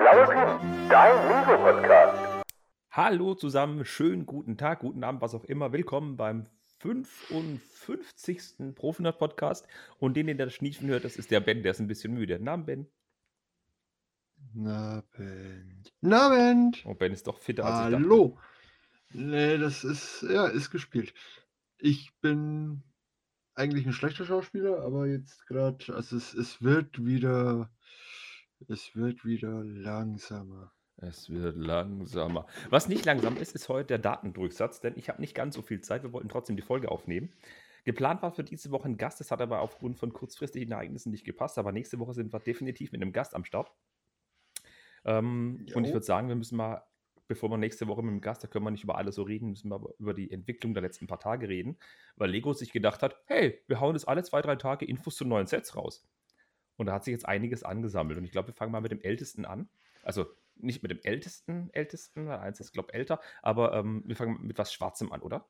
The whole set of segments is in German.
blaue Pin, dein Lego-Podcast. Hallo zusammen, schönen guten Tag, guten Abend, was auch immer. Willkommen beim 55. Profinat Podcast. Und den, den der Schniefen hört, das ist der Ben, der ist ein bisschen müde. Namen Ben. Nabend. Nabend. Oh, Ben ist doch fitter als ich dachte. Hallo. Nee, das ist, ja, ist gespielt. Ich bin eigentlich ein schlechter Schauspieler, aber jetzt gerade, also es, es wird wieder, es wird wieder langsamer. Es wird langsamer. Was nicht langsam ist, ist heute der Datendurchsatz, denn ich habe nicht ganz so viel Zeit. Wir wollten trotzdem die Folge aufnehmen. Geplant war für diese Woche ein Gast, das hat aber aufgrund von kurzfristigen Ereignissen nicht gepasst. Aber nächste Woche sind wir definitiv mit einem Gast am Start. Ähm, und ich würde sagen, wir müssen mal, bevor wir nächste Woche mit dem Gast, da können wir nicht über alles so reden, müssen wir aber über die Entwicklung der letzten paar Tage reden, weil Lego sich gedacht hat, hey, wir hauen jetzt alle zwei, drei Tage Infos zu neuen Sets raus. Und da hat sich jetzt einiges angesammelt. Und ich glaube, wir fangen mal mit dem Ältesten an. Also nicht mit dem Ältesten, Ältesten, weil eins ist, glaube ich, älter, aber ähm, wir fangen mit was Schwarzem an, oder?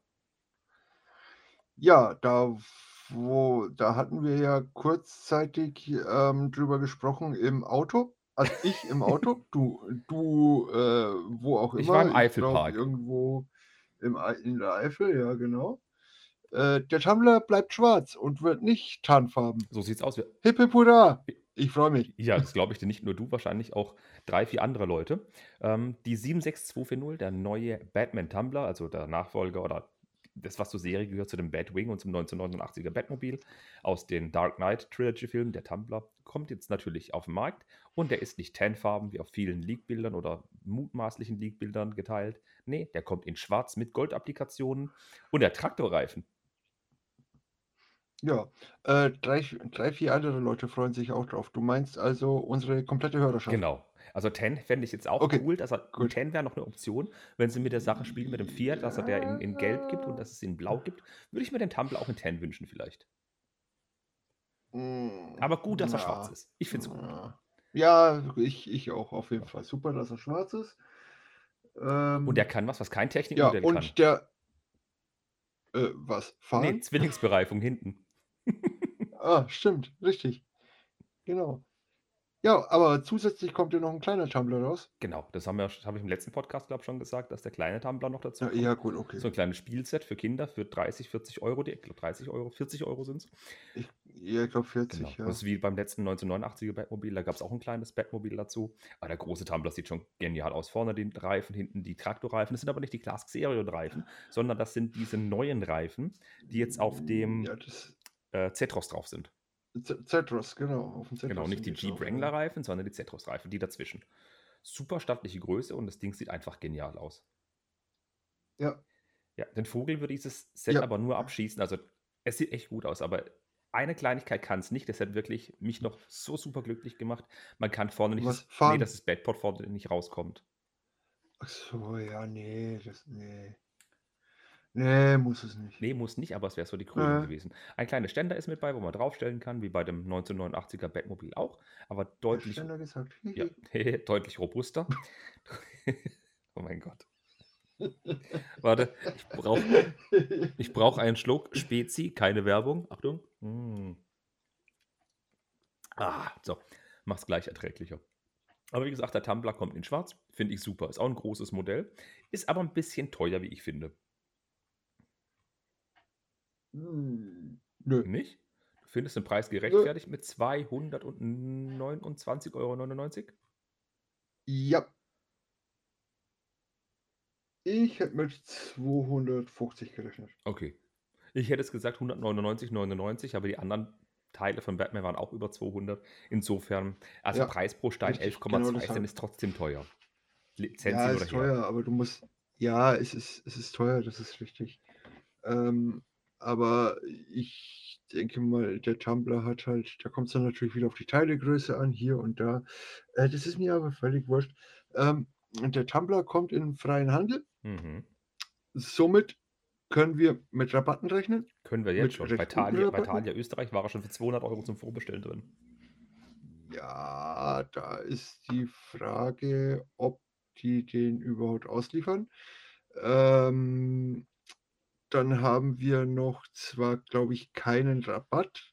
Ja, da, wo, da hatten wir ja kurzzeitig ähm, drüber gesprochen im Auto. Also ich im Auto, du, du, äh, wo auch immer. Ich war im Eifelpark. irgendwo im, in der Eifel, ja, genau. Äh, der Tumbler bleibt schwarz und wird nicht tarnfarben. So sieht's aus. Hip hip hurra! Ich freue mich. Ja, das glaube ich dir nicht nur du, wahrscheinlich auch drei, vier andere Leute. Ähm, die 76240, der neue Batman Tumbler, also der Nachfolger oder das, was zur Serie gehört, zu dem Batwing und zum 1989er Batmobil aus den Dark Knight Trilogy Filmen, der Tumbler, kommt jetzt natürlich auf den Markt und der ist nicht tanfarben wie auf vielen Leak-Bildern oder mutmaßlichen Leak-Bildern geteilt. Nee, der kommt in schwarz mit Goldapplikationen und der Traktorreifen. Ja, äh, drei, drei, vier andere Leute freuen sich auch drauf. Du meinst also unsere komplette Hörerschaft? Genau. Also 10 fände ich jetzt auch Okay, cool. Er, gut. 10 wäre noch eine Option, wenn sie mit der Sache spielen, mit dem Fiat, dass er der in, in Gelb gibt und dass es in Blau gibt. Würde ich mir den Tumblr auch in 10 wünschen vielleicht. Mm, Aber gut, dass er ja. schwarz ist. Ich finde es gut. Ja, Ja, ich, ich auch, auf jeden Fall. Super, dass er schwarz ist. Ähm, Und der kann was, was kein ja, Technikmodell und kann. der. Äh, was? Fahren? Nee, Zwillingsbereifung hinten. Ah, stimmt, richtig. Genau. Ja, aber zusätzlich kommt ja noch ein kleiner Tumblr raus. Genau, das haben wir, habe ich im letzten Podcast, glaube ich, schon gesagt, dass der kleine Tumblr noch dazu Ja, kommt. ja gut, okay. So ein kleines Spielset für Kinder für 30, 40 Euro. Die, ich glaube 30 Euro, 40 Euro sind es. Ich, ja, ich glaube 40, Genau. ja. Das ist wie beim letzten 1989er Batmobil, da gab es auch ein kleines Batmobil dazu. Aber der große Tumblr sieht schon genial aus. Vorne die Reifen, hinten die Traktorreifen. Das sind aber nicht die Classic Serie Reifen, sondern das sind diese neuen Reifen, die jetzt auf dem Ja, das. Äh, Zetros drauf sind. Z- Zetros, genau. Auf dem Zetros Genau, nicht die Jeep Wrangler Reifen, sondern die Zetros Reifen, die dazwischen. Super stattliche Größe und das Ding sieht einfach genial aus. Ja, Ja, den Vogel würde dieses Set Ja. aber nur abschießen. Also es sieht echt gut aus, aber eine Kleinigkeit kann es nicht. Das hat wirklich mich noch so super glücklich gemacht. Man kann vorne nicht, Was? das, nee, dass das Bedport vorne nicht rauskommt. ach so, ja, nee, das, nee. Nee, muss es nicht. Nee, muss nicht, aber es wäre so die Krönung Ja. gewesen. Ein kleiner Ständer ist mit bei, wo man draufstellen kann, wie bei dem 1989er Batmobil auch, aber deutlich, Ständer gesagt. ja, deutlich robuster. oh mein Gott. Warte, ich brauche ich brauch einen Schluck Spezi, keine Werbung. Achtung. Mm. Ah, so, mach's gleich erträglicher. Aber wie gesagt, der Tumblr kommt in schwarz. Finde ich super. Ist auch ein großes Modell. Ist aber ein bisschen teuer, wie ich finde. Hm, Nö. Nicht? Du findest den Preis gerechtfertigt mit 229,99 Euro? Ja. Ich hätte mit 250 gerechnet. Okay. Ich hätte es gesagt 199,99, aber die anderen Teile von Batman waren auch über 200. Insofern, also Ja, Preis pro Stein richtig, 11,2 genau Cent ist trotzdem teuer. Lizenz Ja, ist oder her. teuer, aber du musst. Ja, es ist, es ist teuer, das ist richtig. Ähm, aber ich denke mal, der Tumblr hat halt, da kommt es dann natürlich wieder auf die Teilegröße an, hier und da. Äh, das ist mir aber völlig wurscht. Ähm, der Tumblr kommt in freien Handel. Mhm. Somit können wir mit Rabatten rechnen. Können wir jetzt Mit schon. Bei Thalia, bei? Thalia Österreich war er schon für 200 Euro zum Vorbestellen drin. Ja, da ist die Frage, ob die den überhaupt ausliefern. Ähm, dann haben wir noch zwar, glaube ich, keinen Rabatt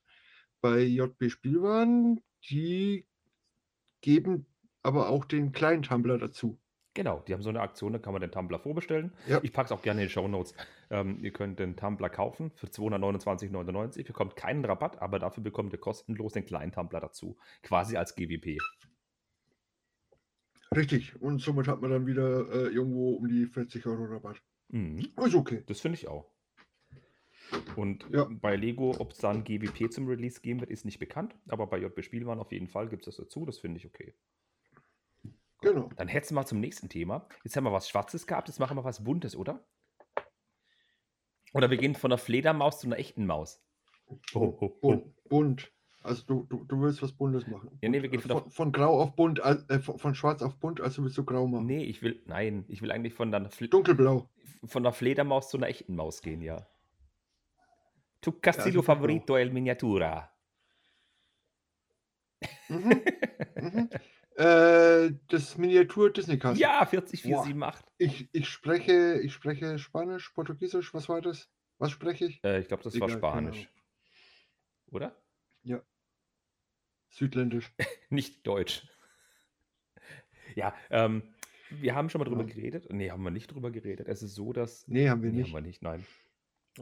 bei JB Spielwaren. Die geben aber auch den kleinen Tumbler dazu. Genau, die haben so eine Aktion, da kann man den Tumblr vorbestellen. Ja. Ich packe es auch gerne in die Show Notes. Ähm, ihr könnt den Tumblr kaufen für 229,99. Ihr bekommt keinen Rabatt, aber dafür bekommt ihr kostenlos den kleinen Tumblr dazu. Quasi als GWP. Richtig. Und somit hat man dann wieder äh, irgendwo um die 40 Euro Rabatt. Mhm. Ist okay. Das finde ich auch. Und Ja. bei Lego, ob es dann GWP zum Release geben wird, ist nicht bekannt. Aber bei JB Spielwaren auf jeden Fall gibt es das dazu. Das finde ich okay. Genau. Dann hetzen wir zum nächsten Thema. Jetzt haben wir was Schwarzes gehabt, jetzt machen wir was Buntes, oder? Oder wir gehen von einer Fledermaus zu einer echten Maus. Oh, oh, oh. Bunt. Also du, du, du willst was Buntes machen. Ja, nee, wir gehen Äh, von der- von, von grau auf bunt, äh, von, von schwarz auf bunt, also willst du grau machen. Nee, ich will, nein, ich will eigentlich von der, Fle Dunkelblau. von der Fledermaus zu einer echten Maus gehen, ja. Tu Castillo dunkelblau. Favorito el Miniatura. Mhm. mhm. Äh, das Miniatur Disney Castle. Ja, 40, Boah. 478. Ich, ich spreche, ich spreche Spanisch, Portugiesisch, was war das? Was spreche ich? Äh, ich glaube, das war Egal, keine Spanisch. Oder? Südländisch. Nicht Deutsch. Ja, ähm, wir haben schon mal drüber Ja. geredet. Nee, haben wir nicht drüber geredet. Es ist so, dass. Nee, haben wir Nee, nicht. haben wir nicht, nein.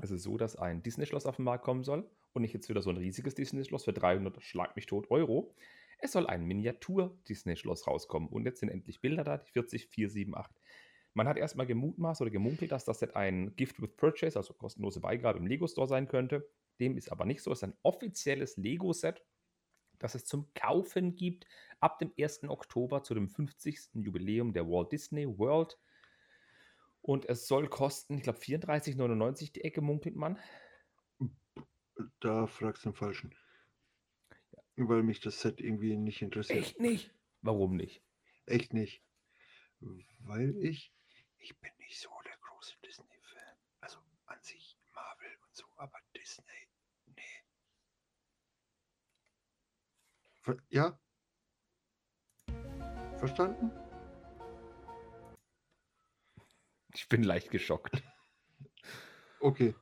Es ist so, dass ein Disney-Schloss auf den Markt kommen soll und nicht jetzt wieder so ein riesiges Disney-Schloss für 300 Schlag mich tot Euro. Es soll ein Miniatur-Disney-Schloss rauskommen und jetzt sind endlich Bilder da, die 40478. Man hat erstmal gemutmaßt oder gemunkelt, dass das jetzt ein Gift with Purchase, also kostenlose Beigabe im Lego-Store sein könnte. Dem ist aber nicht so. Es ist ein offizielles Lego-Set, das es zum Kaufen gibt ab dem 1. Oktober zu dem 50. Jubiläum der Walt Disney World. Und es soll kosten, ich glaube, 34,99 die Ecke, munkelt man. Da fragst du den Falschen. Weil mich das Set irgendwie nicht interessiert. Echt nicht? Warum nicht? Echt nicht. Weil ich, ich bin nicht so der große Disney-Fan. Also an sich Marvel und so, aber Disney, Ver ja? Verstanden? Ich bin leicht geschockt. Okay.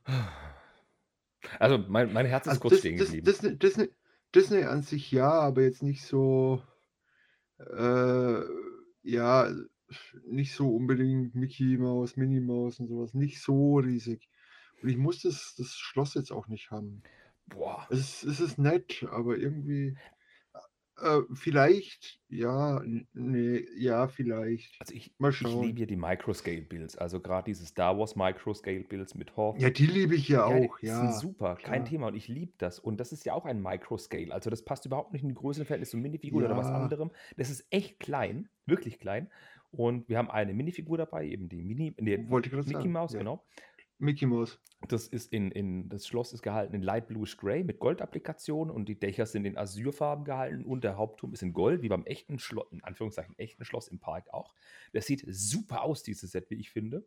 Also, mein, mein Herz ist Also kurz Dis- stehen geblieben. Disney, Disney, Disney an sich ja, aber jetzt nicht so, äh, ja, nicht so unbedingt Mickey Maus, Minnie Maus und sowas, nicht so riesig. Und ich muss das, das Schloss jetzt auch nicht haben. Boah. Es es ist nett, aber irgendwie, äh, vielleicht, ja, nee, ja, vielleicht. Also, ich, Mal ich schauen. liebe ja die Microscale-Builds. Also, gerade diese Star Wars Microscale-Builds mit Hoth. Ja, die liebe ich ja Ja, die auch, sind ja. super, kein klar. Thema und ich liebe das. Und das ist ja auch ein Microscale. Also das passt überhaupt nicht in die Größenverhältnis zu Minifigur oder was Ja. anderem. Das ist echt klein, wirklich klein. Und wir haben eine Minifigur dabei, eben die Mini, gerade Mickey. Mouse, ja. genau. Mickey Mouse. Das ist in, in, das Schloss ist gehalten in Light Bluish Gray mit Goldapplikation und die Dächer sind in Azurfarben gehalten und der Hauptturm ist in Gold, wie beim echten Schloss, in Anführungszeichen echten Schloss im Park auch. Das sieht super aus, dieses Set, wie ich finde.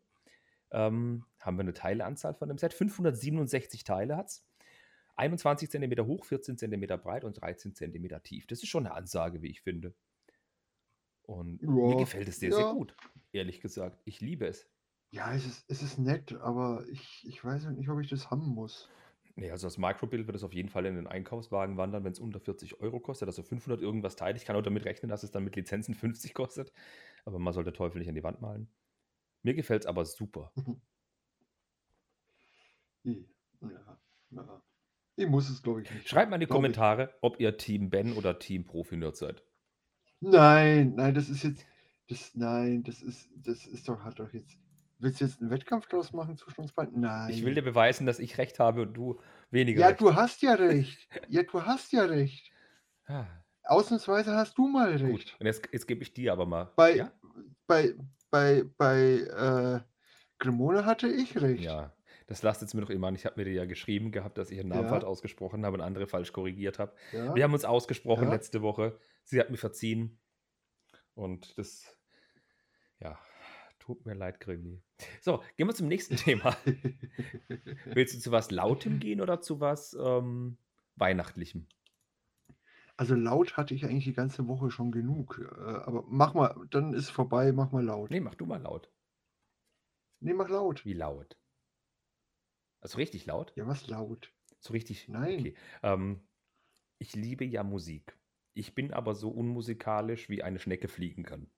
Ähm, haben wir eine Teileanzahl von dem Set. 567 Teile hat es. 21 cm hoch, 14 cm breit und 13 cm tief. Das ist schon eine Ansage, wie ich finde. Und mir Ja, gefällt es sehr, sehr ja. gut, ehrlich gesagt. Ich liebe es. Ja, es ist, es ist nett, aber ich, ich weiß halt nicht, ob ich das haben muss. Nee, also das Microbild wird es auf jeden Fall in den Einkaufswagen wandern, wenn es unter 40 Euro kostet, also 500 irgendwas Teil. Ich kann auch damit rechnen, dass es dann mit Lizenzen 50 kostet. Aber man soll den Teufel nicht an die Wand malen. Mir gefällt es aber super. I- Ja, ja. Ich muss es, glaube ich, nicht. Schreibt mal in die Glaub ich. Kommentare, ob ihr Team Ben oder Team Profi-Nerd seid. Nein, nein, das ist jetzt. Das, nein, das ist, das ist doch, hat doch jetzt. Willst du jetzt einen Wettkampf draus machen zwischen uns beiden? Nein. Ich will dir beweisen, dass ich recht habe und du weniger ja, recht. du hast ja recht. Ja, du hast ja recht. Ah, Ausnahmsweise hast du mal gut. recht. Und jetzt, jetzt gebe ich dir aber mal. Bei, ja? bei, bei, bei äh, Cremona hatte ich recht. Ja, das lasst jetzt mir doch immer an. Ich habe mir dir ja geschrieben gehabt, dass ich einen Namen Ja. falsch ausgesprochen habe und andere falsch korrigiert habe. Ja? Wir haben uns ausgesprochen letzte Woche. Sie hat mir verziehen. Und das, ja, tut mir leid, Grimi. So, gehen wir zum nächsten Thema. Willst du zu was Lautem gehen oder zu was ähm, Weihnachtlichem? Also laut hatte ich eigentlich die ganze Woche schon genug. Äh, aber mach mal, dann ist vorbei, mach mal laut. Nee, mach du mal laut. Nee, mach laut. Wie laut? Also richtig laut? Ja, was laut? So richtig? Nein. Okay. Ähm, ich liebe ja Musik. Ich bin aber so unmusikalisch, wie eine Schnecke fliegen kann.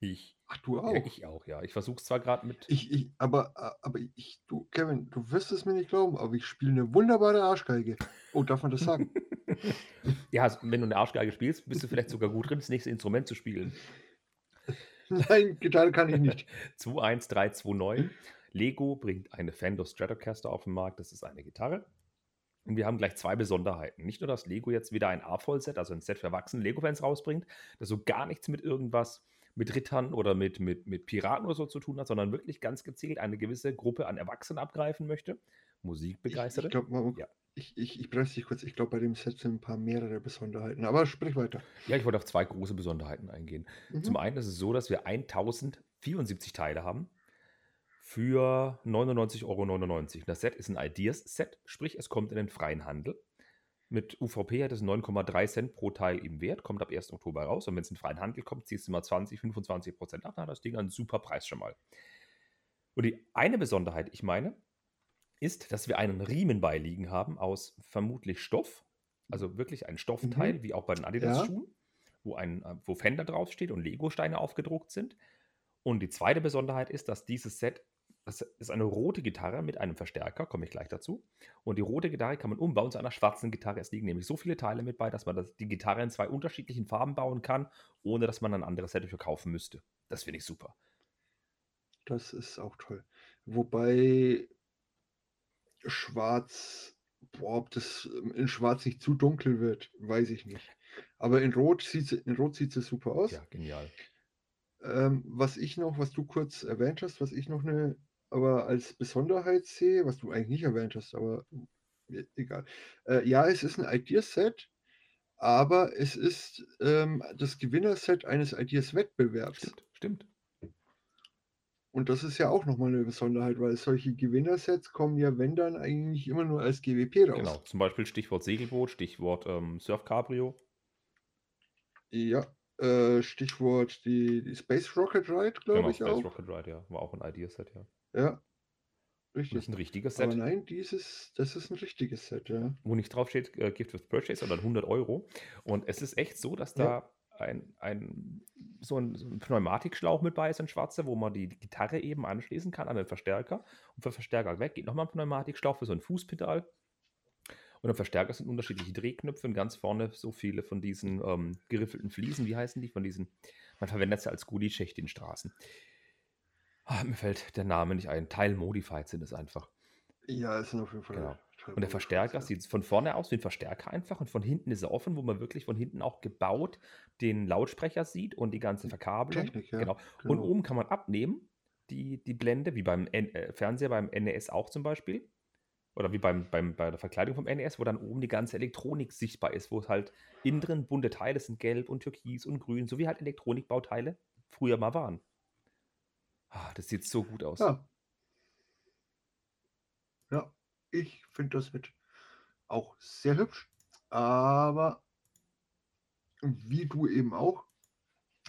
Ich. Ach, du Ja, auch? ich auch, ja. Ich versuche es zwar gerade mit. Ich, ich, aber, aber ich, du, Kevin, du wirst es mir nicht glauben, aber ich spiele eine wunderbare Arschgeige. Oh, darf man das sagen? Ja, also, wenn du eine Arschgeige spielst, bist du vielleicht sogar gut drin, das nächste Instrument zu spielen. Nein, Gitarre kann ich nicht. 21329. Lego bringt eine Fender Stratocaster auf den Markt. Das ist eine Gitarre. Und wir haben gleich zwei Besonderheiten. Nicht nur, dass Lego jetzt wieder ein A-Voll-Set, also ein Set für erwachsene Lego-Fans rausbringt, das so gar nichts mit irgendwas mit Rittern oder mit, mit, mit Piraten oder so zu tun hat, sondern wirklich ganz gezielt eine gewisse Gruppe an Erwachsenen abgreifen möchte. Ich, Musikbegeisterte. ich glaube, Ja. ich, ich, ich bremse dich kurz. Ich glaube, bei dem Set sind ein paar mehrere Besonderheiten. Aber sprich weiter. Ja, ich wollte auf zwei große Besonderheiten eingehen. Zum Mhm. einen ist es so, dass wir 1074 Teile haben für 99,99 Euro. Das Set ist ein Ideas-Set, sprich, es kommt in den freien Handel. Mit UVP hat es 9,3 Cent pro Teil im Wert, kommt ab 1. Oktober raus. Und wenn es in freien Handel kommt, ziehst du mal 20, 25 Prozent ab. Dann hat das Ding einen super Preis schon mal. Und die eine Besonderheit, ich meine, ist, dass wir einen Riemen beiliegen haben aus vermutlich Stoff, also wirklich ein Stoffteil, Mhm. wie auch bei den Ja. Adidas-Schuhen, wo, ein, äh, wo Fender draufsteht und Lego-Steine aufgedruckt sind. Und die zweite Besonderheit ist, dass dieses Set, das ist eine rote Gitarre mit einem Verstärker, komme ich gleich dazu. Und die rote Gitarre kann man umbauen zu einer schwarzen Gitarre. Es liegen nämlich so viele Teile mit bei, dass man das, die Gitarre in zwei unterschiedlichen Farben bauen kann, ohne dass man ein anderes Set dafür kaufen müsste. Das finde ich super. Das ist auch toll. Wobei Schwarz, boah, ob das ähm, in Schwarz nicht zu dunkel wird, weiß ich nicht. Aber in Rot sieht in Rot sieht es super aus. Ja, genial. Ähm, was ich noch, was du kurz erwähnt hast, was ich noch eine, aber als Besonderheit sehe, was du eigentlich nicht erwähnt hast, aber e- egal. Äh, ja, es ist ein Ideas-Set, aber es ist ähm, das Gewinnerset eines Ideas-Wettbewerbs. Stimmt, stimmt. Und das ist ja auch nochmal eine Besonderheit, weil solche Gewinnersets kommen ja, wenn dann, eigentlich immer nur als GWP raus. Genau. Zum Beispiel Stichwort Segelboot, Stichwort ähm, Surf Cabrio. Ja, äh, Stichwort die, die Space Rocket Ride, glaube Genau, ich Space auch. Rocket Ride, ja. War auch ein Ideaset, ja. Ja, Und das richtig. ist ein richtiges Aber Set. nein, dieses, das ist ein richtiges Set, ja. wo nicht draufsteht äh, Gift with Purchase, sondern 100 Euro. Und es ist echt so, dass Ja. da ein, ein, so, ein, so ein Pneumatikschlauch mit bei ist, ein schwarzer, wo man die Gitarre eben anschließen kann an den Verstärker. Und für Verstärker weg geht nochmal ein Pneumatikschlauch für so ein Fußpedal. Und am Verstärker sind unterschiedliche Drehknöpfe und ganz vorne so viele von diesen ähm, geriffelten Fliesen, wie heißen die? Von diesen, man verwendet sie als Gullyschicht in Straßen. Ah, mir fällt der Name nicht ein. Teil Modified sind es einfach. Ja, es sind auf jeden Fall. Genau. Und der Verstärker sieht von vorne aus wie ein Verstärker einfach und von hinten ist er offen, wo man wirklich von hinten auch gebaut den Lautsprecher sieht und die ganze Verkabelung. Technik, ja, Genau. Und genau. oben kann man abnehmen, die, die Blende, wie beim N äh, Fernseher, beim NES auch zum Beispiel. Oder wie beim, beim, bei der Verkleidung vom NES, wo dann oben die ganze Elektronik sichtbar ist, wo es halt innen drin bunte Teile sind, gelb und türkis und grün, so wie halt Elektronikbauteile früher mal waren. Ah, das sieht so gut aus. Ja. Ja, ich finde das mit auch sehr hübsch. Aber wie du eben auch,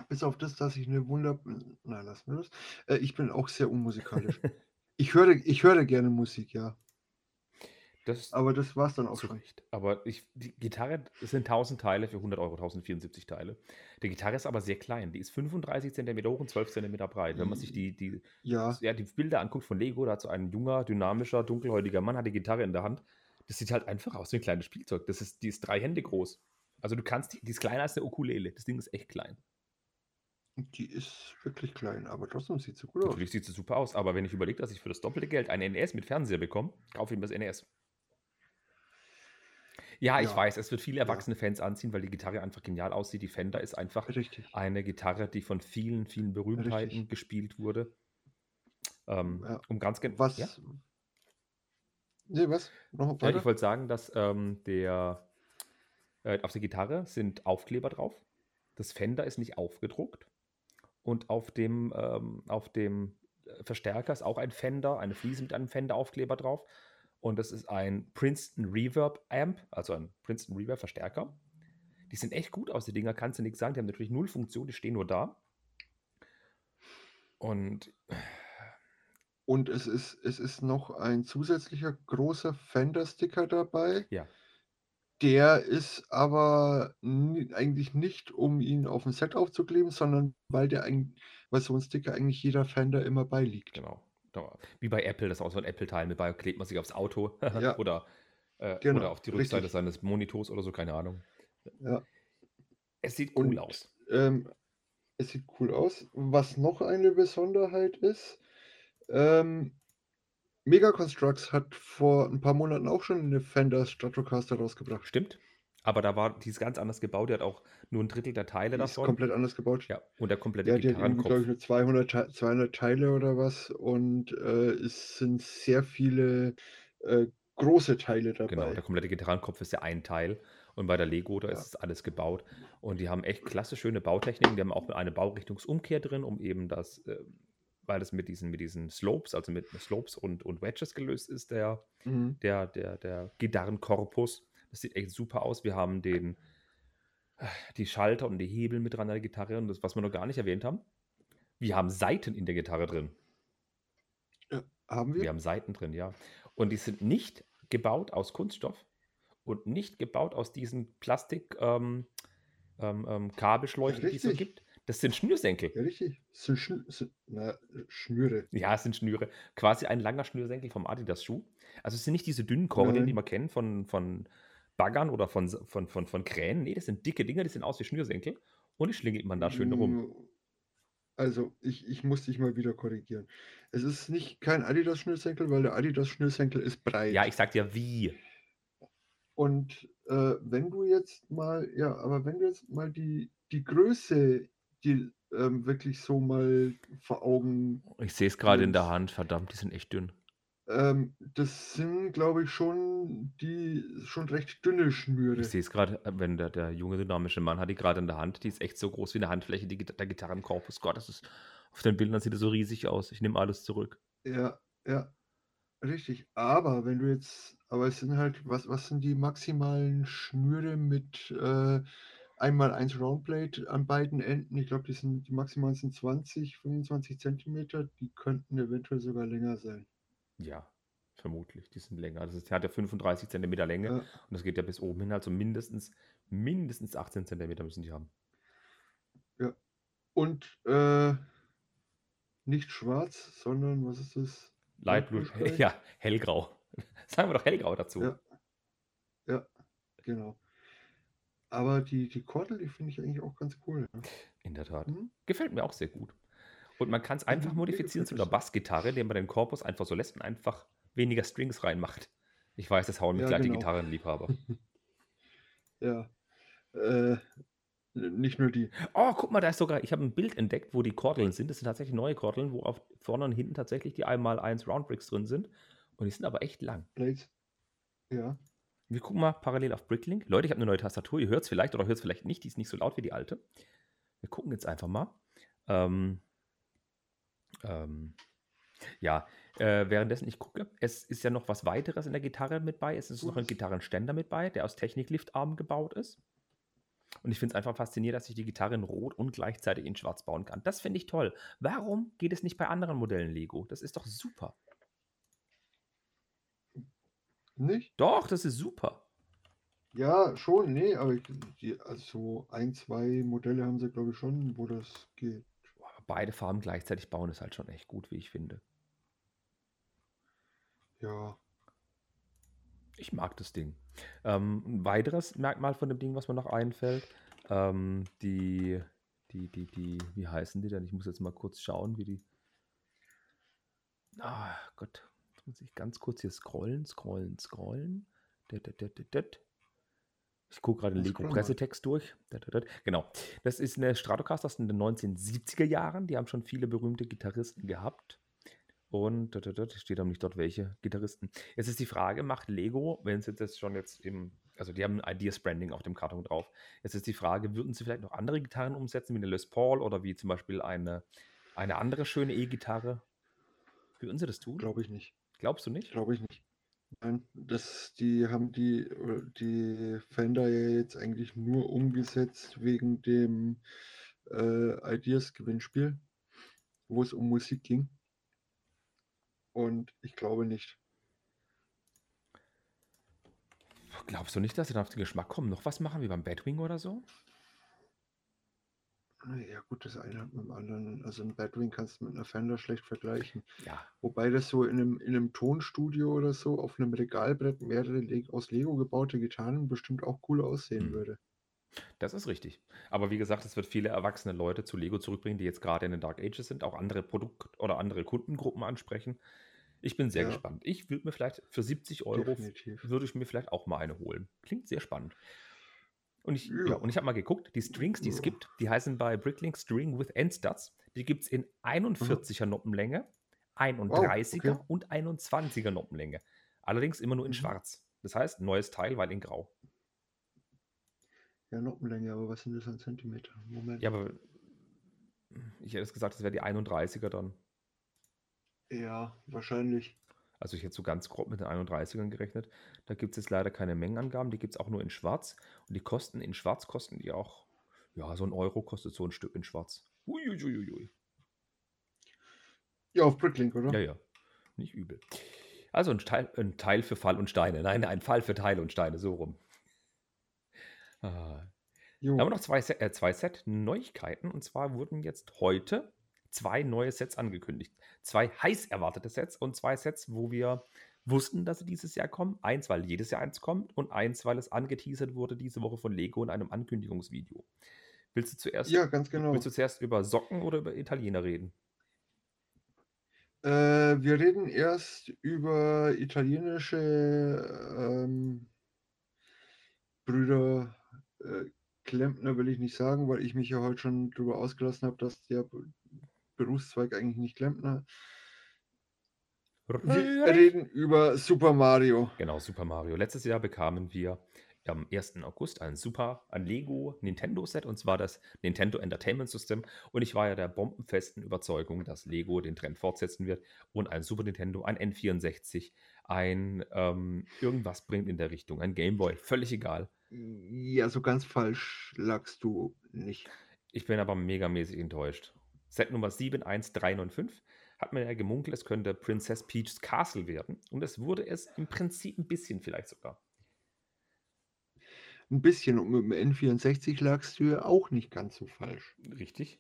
bis auf das, dass ich eine Wunder... Nein, lass mir das. Äh, ich bin auch sehr unmusikalisch. ich, höre, ich höre gerne Musik, ja. Das, Aber das war es dann auch schon. Recht. Aber ich, die Gitarre das sind 1000 Teile für 100 Euro, 1074 Teile. Die Gitarre ist aber sehr klein. Die ist 35 cm hoch und 12 cm breit. Wenn man sich die, die, Ja, ja, die Bilder anguckt von Lego, da hat so ein junger, dynamischer, dunkelhäutiger Mann, hat die Gitarre in der Hand. Das sieht halt einfach aus wie ein kleines Spielzeug. Das ist, die ist drei Hände groß. Also du kannst, die, die ist kleiner als eine Ukulele. Das Ding ist echt klein. die ist wirklich klein, aber trotzdem sieht sie gut aus. Natürlich sieht sie super aus, aber wenn ich überlege, dass ich für das doppelte Geld ein NES mit Fernseher bekomme, kaufe ich mir das NES. Ja, ich Ja. weiß, es wird viele erwachsene Fans anziehen, weil die Gitarre einfach genial aussieht. Die Fender ist einfach Richtig. eine Gitarre, die von vielen, vielen Berühmtheiten Richtig. gespielt wurde. Ähm, Ja. Um ganz genau. Was? Ja? Nee, was? Noch Ja, weiter? ich wollte sagen, dass ähm, der äh, auf der Gitarre sind Aufkleber drauf. Das Fender ist nicht aufgedruckt. Und auf dem, ähm, auf dem Verstärker ist auch ein Fender, eine Fliese mit einem Fender-Aufkleber drauf. Und das ist ein Princeton Reverb Amp, also ein Princeton Reverb Verstärker. Die sind echt gut aus, die Dinger, kannst du nichts sagen. Die haben natürlich null Funktion, die stehen nur da. Und Und es ist, es ist noch ein zusätzlicher großer Fender-Sticker dabei. ja, Der ist aber eigentlich nicht, um ihn auf 'n Set aufzukleben, sondern weil der eigen weil so 'n Sticker eigentlich jeder Fender immer beiliegt. Genau. Wie bei Apple, das ist auch so 'n Apple-Teil mit bei, klebt man sich aufs Auto Ja. oder, äh, Genau, oder auf die Rückseite richtig. seines Monitors oder so, keine Ahnung. Ja. Es sieht cool Und, aus. ähm, es sieht cool aus. Was noch eine Besonderheit ist, ähm, Mega Construx hat vor 'n paar Monaten auch schon 'ne Fender Stratocaster rausgebracht. Stimmt, aber da war die ist ganz anders gebaut. Die hat auch nur 'n Drittel der Teile Die ist davon. komplett anders gebaut. Ja, und der komplette Ja, die hat irgendwie, glaube Gitarrenkopf. ich, nur 200 Tei 200 Teile oder was und, äh, es sind sehr viele, äh, große Teile Genau, dabei. der komplette Gitarrenkopf ist ja ein Teil und bei der Lego, da Ja. ist es alles gebaut und die haben echt klasse schöne Bautechniken. Die haben auch eine Baurichtungsumkehr drin, um eben das, ähm weil das mit diesen mit diesen Slopes, also mit Slopes und und Wedges gelöst ist, der Mhm. der der der Gitarrenkorpus. Das sieht echt super aus. Wir haben den die Schalter und die Hebel mit dran an der Gitarre und das, was wir noch gar nicht erwähnt haben, wir haben Saiten in der Gitarre drin. Ja, haben Wir wir? haben Saiten drin, ja. Und die sind nicht gebaut aus Kunststoff und nicht gebaut aus diesen Plastik ähm, ähm, ähm, Ja, Kabelschläuchen, die es so gibt. Das sind Schnürsenkel. Ja, richtig. Sind Schn sind na, äh, Schnüre. Ja, es sind Schnüre. Quasi ein langer Schnürsenkel vom Adidas-Schuh. Also es sind nicht diese dünnen Kordeln, die man kennt von von Baggern oder von von von von Kränen. Ne, das sind dicke Dinger, die sehen aus wie Schnürsenkel und die schlingelt man da schön rum. Hm, also, ich ich muss dich mal wieder korrigieren. Es ist nicht kein Adidas-Schnürsenkel, weil der Adidas-Schnürsenkel ist Ja, ich breit. sage dir wie. Und, äh, wenn du jetzt mal ja, aber wenn du jetzt mal die die Größe dir, ähm, wirklich so mal vor Augen Ich sehe es grade in der Hand, verdammt, die sind echt dünn. Ähm, das sind, glaube ich, schon die schon recht dünne Ich Schnüre. sehe es grade, äh, wenn der der junge, dynamische Mann hat die grade in der Hand. Die ist echt so groß wie 'ne Handfläche, die der Gitarrenkorpus. Gott, das ist auf den Bildern sieht er so riesig aus. Ich nehme alles zurück. Ja, ja, richtig. Aber wenn du jetzt aber es sind halt was was sind die maximalen Schnüre mit, äh, 1 x 1 Roundblade an beiden Enden? Ich glaube, die sind die maximalen sind 20, 25 Zentimeter. Die könnten eventuell sogar länger sein. Ja, vermutlich, die sind länger. Das ist der hat ja 35 Zentimeter Länge Ja. und das geht ja bis oben hin, also mindestens mindestens 18 Zentimeter müssen die haben. Ja. Und, äh, nicht schwarz, sondern was ist das? Light Blue, Sky? ja, hellgrau. Sagen wir doch hellgrau dazu. Ja. Ja, genau. Aber die die Kordel, die finde ich eigentlich auch ganz cool, ne? In der Tat. Mhm. Gefällt mir auch sehr gut. Und man kann's einfach Mhm, mir modifizieren zu 'ner das. Bassgitarre, indem man den Korpus einfach so lässt und einfach weniger Strings reinmacht. Ich weiß, das hauen mir Ja, gleich die genau. Gitarrenliebhaber. Ja, äh, nicht nur die. Oh, guck mal, da ist sogar ich habe 'n Bild entdeckt, wo die Kordeln sind. Das sind tatsächlich neue Kordeln, wo auf vorne und hinten tatsächlich die 1 x 1 Roundbricks drin sind und die sind aber echt lang. Blades. Ja. Wir gucken mal parallel auf Bricklink. Leute, ich habe 'ne neue Tastatur. Ihr hört's vielleicht oder hört's vielleicht nicht. Die ist nicht so laut wie die alte. Wir gucken jetzt einfach mal. Ähm ähm, ja, äh, währenddessen ich gucke, es ist ja noch was Weiteres in der Gitarre mit bei. Es ist noch 'n Was? Gitarrenständer mit bei, der aus Technik-Liftarmen gebaut ist. Und ich finde es einfach faszinierend, dass ich die Gitarre in Rot und gleichzeitig in Schwarz bauen kann. Das finde ich toll. Warum geht es nicht bei anderen Modellen Lego? Das ist doch super. Nicht? Doch, das ist super. Ja, schon, ne, aber ich die also 1, 2 Modelle haben sie, glaube ich, schon, wo das geht. Beide Farben gleichzeitig bauen ist halt schon echt gut, wie ich finde. Ja. Ich mag das Ding. Ähm, 'n weiteres Merkmal von dem Ding, was mir noch einfällt, ähm, die die die die wie heißen die denn? Ich muss jetzt mal kurz schauen, wie die Ah, Gott, jetzt muss ich ganz kurz hier scrollen, scrollen, scrollen. Det, det, det, det, det. Ich gucke grade den. Lego-Pressetext durch. Genau. Das ist 'ne Stratocaster aus den 1970er Jahren. Die haben schon viele berühmte Gitarristen gehabt. Und steht aber nicht dort, welche Gitarristen. Jetzt ist die Frage, macht Lego, wenn sie das schon jetzt im also die haben 'n Ideas Branding auf dem Karton drauf. Jetzt ist die Frage, würden sie vielleicht noch andere Gitarren umsetzen, wie 'ne Les Paul oder wie zum Beispiel eine eine andere schöne E-Gitarre? Würden sie das tun? Glaube ich nicht. Glaubst du nicht? Glaube ich nicht. Nein, das die haben die die Fender ja jetzt eigentlich nur umgesetzt wegen dem, äh, Ideas-Gewinnspiel, wo es um Musik ging. Und ich glaube nicht. Glaubst du nicht, dass sie dann auf den Geschmack kommen, noch was machen wie beim Batwing oder so? Ja, gut, das eine hat mit dem anderen. Also ein Batwing kannst du mit einer Fender schlecht vergleichen. Ja, Wobei das so in einem, in einem Tonstudio oder so auf einem Regalbrett mehrere Le aus Lego gebaute Gitarren bestimmt auch cool aussehen Hm. würde. das ist richtig. Aber wie gesagt, es wird viele erwachsene Leute zu Lego zurückbringen, die jetzt gerade in den Dark Ages sind, auch andere Produkt- oder andere Kundengruppen ansprechen. Ich bin sehr Ja. gespannt. Ich würde mir vielleicht für 70 Euro Definitiv. würde ich mir vielleicht auch mal eine holen. Klingt sehr spannend. Und ich, ja. Ja. und ich habe mal geguckt, die Strings, die es gibt, die heißen bei Bricklink String with Endstuds. Die gibt es in 41er Noppenlänge, 31er okay. und 21er Noppenlänge. Allerdings immer nur in Mhm. schwarz. Das heißt, neues Teil, weil in grau. Ja, Noppenlänge, aber was sind das an Zentimeter? Moment. Ja, aber ich hätte es gesagt, das wäre die 31er dann. Ja, wahrscheinlich. Also ich hätte so ganz grob mit den 31ern gerechnet. Da gibt es jetzt leider keine Mengenangaben, die gibt es auch nur in schwarz. Und die kosten in schwarz kosten die auch, ja, so ein Euro kostet so ein Stück in schwarz. Uiuiuiui. Ja, auf Bricklink, oder? Ja, ja, nicht übel. Also ein Teil, ein Teil für Fall und Steine. Nein, ein Fall für Teile und Steine, so rum. Ah. Jo. Da haben wir noch zwei, Set, äh, zwei Set-Neuigkeiten. Und zwar wurden jetzt heute zwei neue Sets angekündigt. Zwei heiß erwartete Sets und zwei Sets, wo wir wussten, dass sie dieses Jahr kommen. Eins, weil jedes Jahr eins kommt und eins, weil es angeteasert wurde diese Woche von Lego in einem Ankündigungsvideo. Willst du zuerst, Ja, ganz genau. willst du zuerst über Socken oder über Italiener reden? Äh, wir reden erst über italienische ähm, Brüder äh, Klempner, will ich nicht sagen, weil ich mich ja heute schon darüber ausgelassen habe, dass der Berufszweig eigentlich nicht Klempner. Wir reden über Super Mario. Genau, Super Mario. Letztes Jahr bekamen wir am 1. August ein Super, ein Lego Nintendo Set und zwar das Nintendo Entertainment System. Und ich war ja der bombenfesten Überzeugung, dass Lego den Trend fortsetzen wird und ein Super Nintendo, ein N64, ein ähm, irgendwas bringt in der Richtung, ein Game Boy, völlig egal. Ja, so ganz falsch lagst du nicht. Ich bin aber megamäßig enttäuscht. Set Nummer 71395 hat man ja gemunkelt, es könnte Princess Peach's Castle werden. Und es wurde es im Prinzip ein bisschen vielleicht sogar. Ein bisschen und mit dem N64 lagst du ja auch nicht ganz so falsch. Richtig?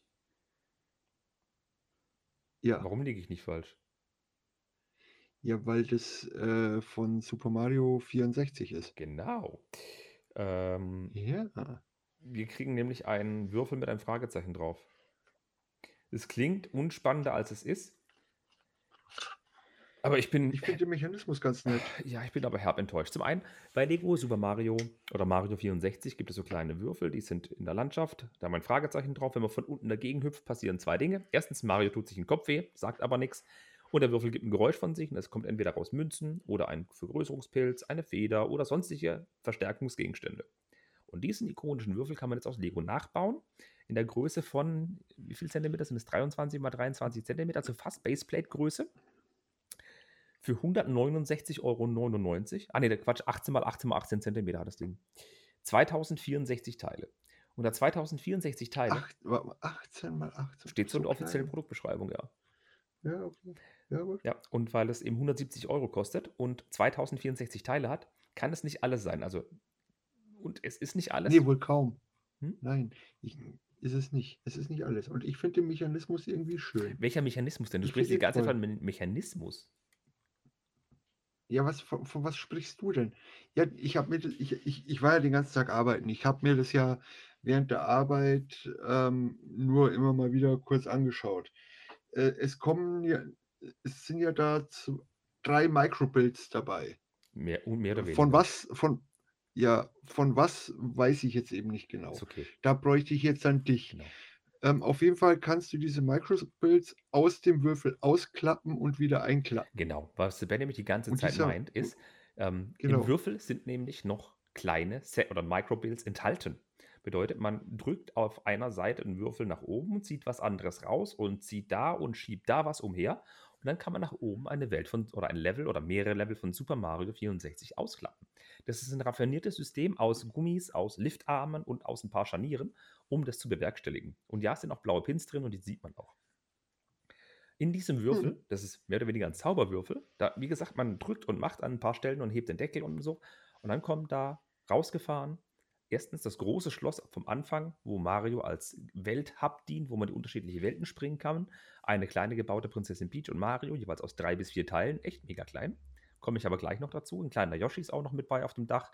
Ja, Warum liege ich nicht falsch? ja, weil das äh, von Super Mario 64 ist. Genau. Ähm, Ja. wir kriegen nämlich einen Würfel mit einem Fragezeichen drauf. Es klingt unspannender, als es ist. Aber ich bin, Ich finde den Mechanismus ganz nett. ja, ich bin aber herb enttäuscht. Zum einen, bei Lego Super Mario oder Mario 64 gibt es so kleine Würfel, die sind in der Landschaft. Da haben wir ein Fragezeichen drauf. Wenn man von unten dagegen hüpft, passieren zwei Dinge. Erstens, Mario tut sich den Kopf weh, sagt aber nichts. Und der Würfel gibt ein Geräusch von sich und es kommt entweder raus Münzen oder ein Vergrößerungspilz, eine Feder oder sonstige Verstärkungsgegenstände. Und diesen ikonischen Würfel kann man jetzt aus Lego nachbauen. In der Größe von, wie viel Zentimeter sind es? 23 mal 23 Zentimeter, also fast Baseplate-Größe. Für 169,99 Euro. Ah, nee, der Quatsch, 18 mal 18 mal 18 Zentimeter hat das Ding. 2064 Teile. Unter 2064 Teile Acht, warte mal, 18 mal 18. steht so in der klein. offiziellen Produktbeschreibung, ja. Ja, okay. Ja, gut. Ja, und weil es eben 170 Euro kostet und 2064 Teile hat, kann es nicht alles sein. Also, und es ist nicht alles. Nee, wohl kaum. Hm? Nein, ich, ist es nicht. Es ist nicht alles. Und ich finde den Mechanismus irgendwie schön. Welcher Mechanismus denn? Du Ich sprichst die ganze Zeit von Me- Mechanismus. Ja, was, von, von was sprichst du denn? Ja, ich habe mir, ich, ich, ich war ja den ganzen Tag arbeiten. Ich habe mir das ja während der Arbeit ähm, nur immer mal wieder kurz angeschaut. Äh, es kommen ja, es sind ja da zu, drei Microbuilds dabei. Mehr, mehr oder weniger. Von was, von, ja, von was weiß ich jetzt eben nicht genau. Ist okay. Da bräuchte ich jetzt dann dich. Genau. Ähm, auf jeden Fall kannst du diese Microbuilds aus dem Würfel ausklappen und wieder einklappen. Genau. Was Ben nämlich die ganze Und Zeit dieser- meint, ist, ähm, Genau. im Würfel sind nämlich noch kleine Set oder Microbills enthalten. Bedeutet, man drückt auf einer Seite einen Würfel nach oben zieht was anderes raus und zieht da und schiebt da was umher. Und dann kann man nach oben eine Welt von oder ein Level oder mehrere Level von Super Mario 64 ausklappen. Das ist ein raffiniertes System aus Gummis, aus Liftarmen und aus ein paar Scharnieren, um das zu bewerkstelligen. Und ja, es sind auch blaue Pins drin und die sieht man auch. In diesem Würfel, Mhm. das ist mehr oder weniger ein Zauberwürfel, da, wie gesagt, man drückt und macht an ein paar Stellen und hebt den Deckel und so. Und dann kommt da rausgefahren, erstens das große Schloss vom Anfang, wo Mario als Welthub dient, wo man die unterschiedlichen Welten springen kann. Eine kleine gebaute Prinzessin Peach und Mario, jeweils aus drei bis vier Teilen, echt mega klein. Komme ich aber gleich noch dazu. Ein kleiner Yoshi ist auch noch mit bei auf dem Dach,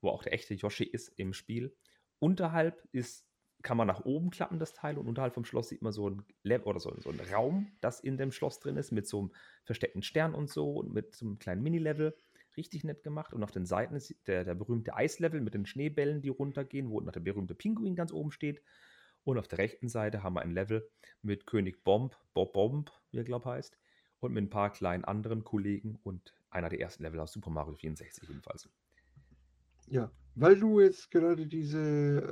wo auch der echte Yoshi ist im Spiel. Unterhalb ist, kann man nach oben klappen, das Teil, und unterhalb vom Schloss sieht man so ein Level oder so, so ein Raum, das in dem Schloss drin ist, mit so einem versteckten Stern und so und mit so einem kleinen Mini-Level. Richtig nett gemacht. Und auf den Seiten ist der, der berühmte Eislevel mit den Schneebällen, die runtergehen, wo noch der berühmte Pinguin ganz oben steht. Und auf der rechten Seite haben wir ein Level mit König Bomb, Bob Bomb, wie er glaube heißt, und mit ein paar kleinen anderen Kollegen und einer der ersten Level aus Super Mario 64 jedenfalls. Ja, weil du jetzt gerade diese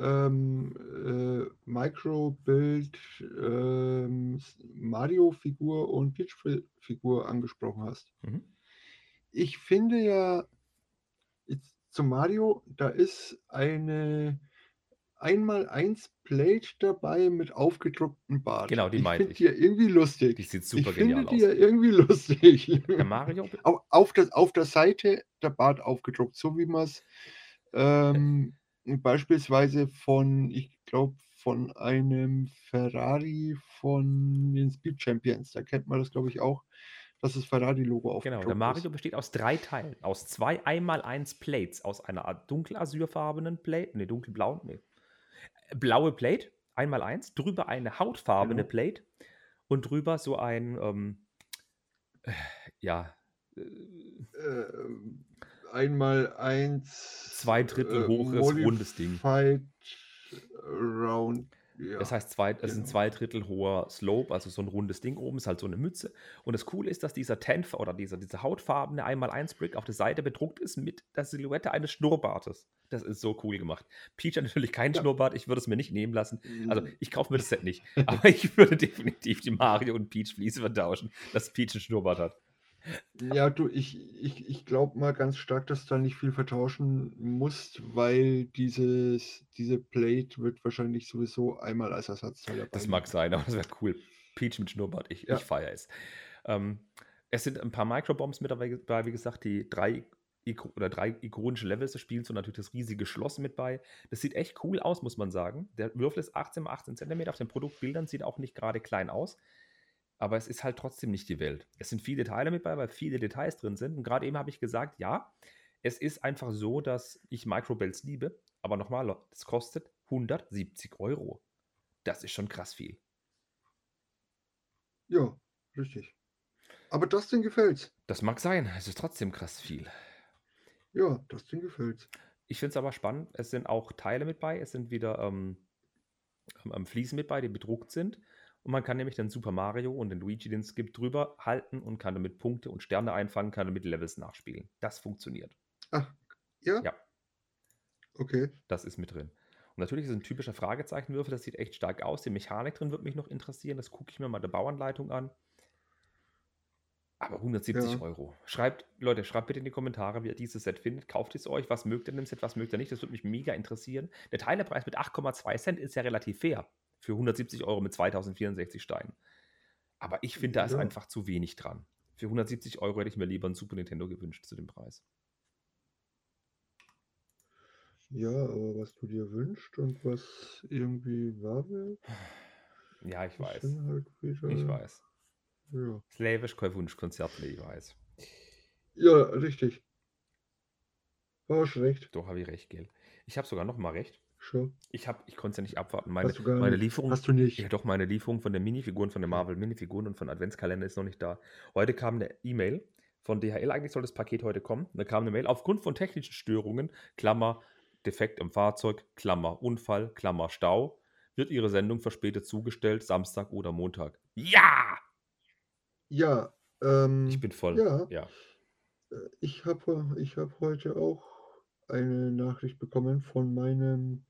ähm, äh, Micro-Build ähm, Mario-Figur und Peach-Figur angesprochen hast. Mhm. Ich finde ja, jetzt zum Mario, da ist eine einmal eins Plate dabei mit aufgedrucktem Bart. Genau, die ich meinte finde ich. die ja irgendwie lustig. Die sieht Ich super finde genial die aus. ja irgendwie lustig. Der Mario, Au- auf, das, auf der Seite der Bart aufgedruckt, so wie man es ähm, beispielsweise von, ich glaube, von einem Ferrari von den Speed Champions, da kennt man das, glaube ich, auch, dass das Ferrari-Logo genau, aufgedruckt der ist. Mario besteht aus drei Teilen. Aus zwei einmal eins Plates. Aus einer Art dunkelazurfarbenen Plate, ne, dunkelblauen, ne, blaue Plate, einmal eins, drüber eine hautfarbene Genau. Plate und drüber so ein, ähm, äh, ja, äh, Äh, einmal eins. Zwei Drittel äh, hohes, rundes Ding. Round. Ja. Das heißt, zwei, es ist ein genau. zwei Drittel hoher Slope, also so ein rundes Ding oben, ist halt so eine Mütze. Und das Coole ist, dass dieser Tenf oder dieser, dieser hautfarbene 1x1-Brick auf der Seite bedruckt ist mit der Silhouette eines Schnurrbartes. Das ist so cool gemacht. Peach hat natürlich keinen Ja. Schnurrbart, ich würde es mir nicht nehmen lassen. Also, Mm, ich kaufe mir das Set nicht. Aber ich würde definitiv die Mario und Peach Fliese vertauschen, dass Peach einen Schnurrbart hat. Ja, du, ich, ich, ich glaube mal ganz stark, dass du da nicht viel vertauschen musst, weil dieses, diese Plate wird wahrscheinlich sowieso einmal als Ersatzteil dabei Das mag sein, aber das wäre cool. Peach mit Schnurrbart, ich, Ja. ich feiere es. Ähm, es sind ein paar Microbombs mit dabei, wie gesagt, die drei, oder drei ikonischen Levels des Spiels und natürlich das riesige Schloss mit bei. Das sieht echt cool aus, muss man sagen. Der Würfel ist 18 x 18 cm. Auf den Produktbildern sieht auch nicht gerade klein aus. Aber es ist halt trotzdem nicht die Welt. Es sind viele Teile mit bei, weil viele Details drin sind. Und gerade eben habe ich gesagt, ja, es ist einfach so, dass ich Microbells liebe. Aber nochmal, es kostet 170 Euro. Das ist schon krass viel. Ja, richtig. Aber das Ding gefällt's. Das mag sein, es ist trotzdem krass viel. Ja, das Ding gefällt's. Ich finde es aber spannend, es sind auch Teile mit bei, es sind wieder ähm, ähm, Fliesen mit bei, die bedruckt sind. Und man kann nämlich den Super Mario und den Luigi, den es gibt, drüber halten und kann damit Punkte und Sterne einfangen, kann damit Levels nachspielen. Das funktioniert. Ach, ja? Ja. Okay. Das ist mit drin. Und natürlich ist es ein typischer Fragezeichenwürfel, das sieht echt stark aus. Die Mechanik drin wird mich noch interessieren, das gucke ich mir mal der Bauanleitung an. Aber 170 Ja. Euro. Schreibt, Leute, schreibt bitte in die Kommentare, wie ihr dieses Set findet. Kauft es euch, was mögt ihr in dem Set, was mögt ihr nicht. Das würde mich mega interessieren. Der Teilepreis mit 8,2 Cent ist ja relativ fair. Für 170 Euro mit 2064 Steinen. Aber ich finde, da ist Ja. einfach zu wenig dran. Für 170 Euro hätte ich mir lieber ein Super Nintendo gewünscht zu dem Preis. Ja, aber was du dir wünschst und was irgendwie wahr wird, Ja, ich weiß. halt wieder. Ich weiß. Ja. Slavisch kein Wunschkonzert, nee, ich weiß. ja, richtig. War schlecht. Doch, habe ich recht, gell. Ich habe sogar noch mal recht. Schon. Ich, hab- ich konnte es ja nicht abwarten. Meine, Hast meine nicht. Lieferung, Hast du nicht. ja doch, meine Lieferung von den Minifiguren, von den Marvel Minifiguren und von Adventskalender ist noch nicht da. Heute kam eine E-Mail von DHL, eigentlich soll das Paket heute kommen. Da kam eine Mail, aufgrund von technischen Störungen, Klammer, Defekt im Fahrzeug, Klammer, Unfall, Klammer, Stau, wird Ihre Sendung verspätet zugestellt, Samstag oder Montag. Ja! Ja, ähm, Ich bin voll. ja. ja. äh, ich habe ich hab heute auch eine Nachricht bekommen von meinem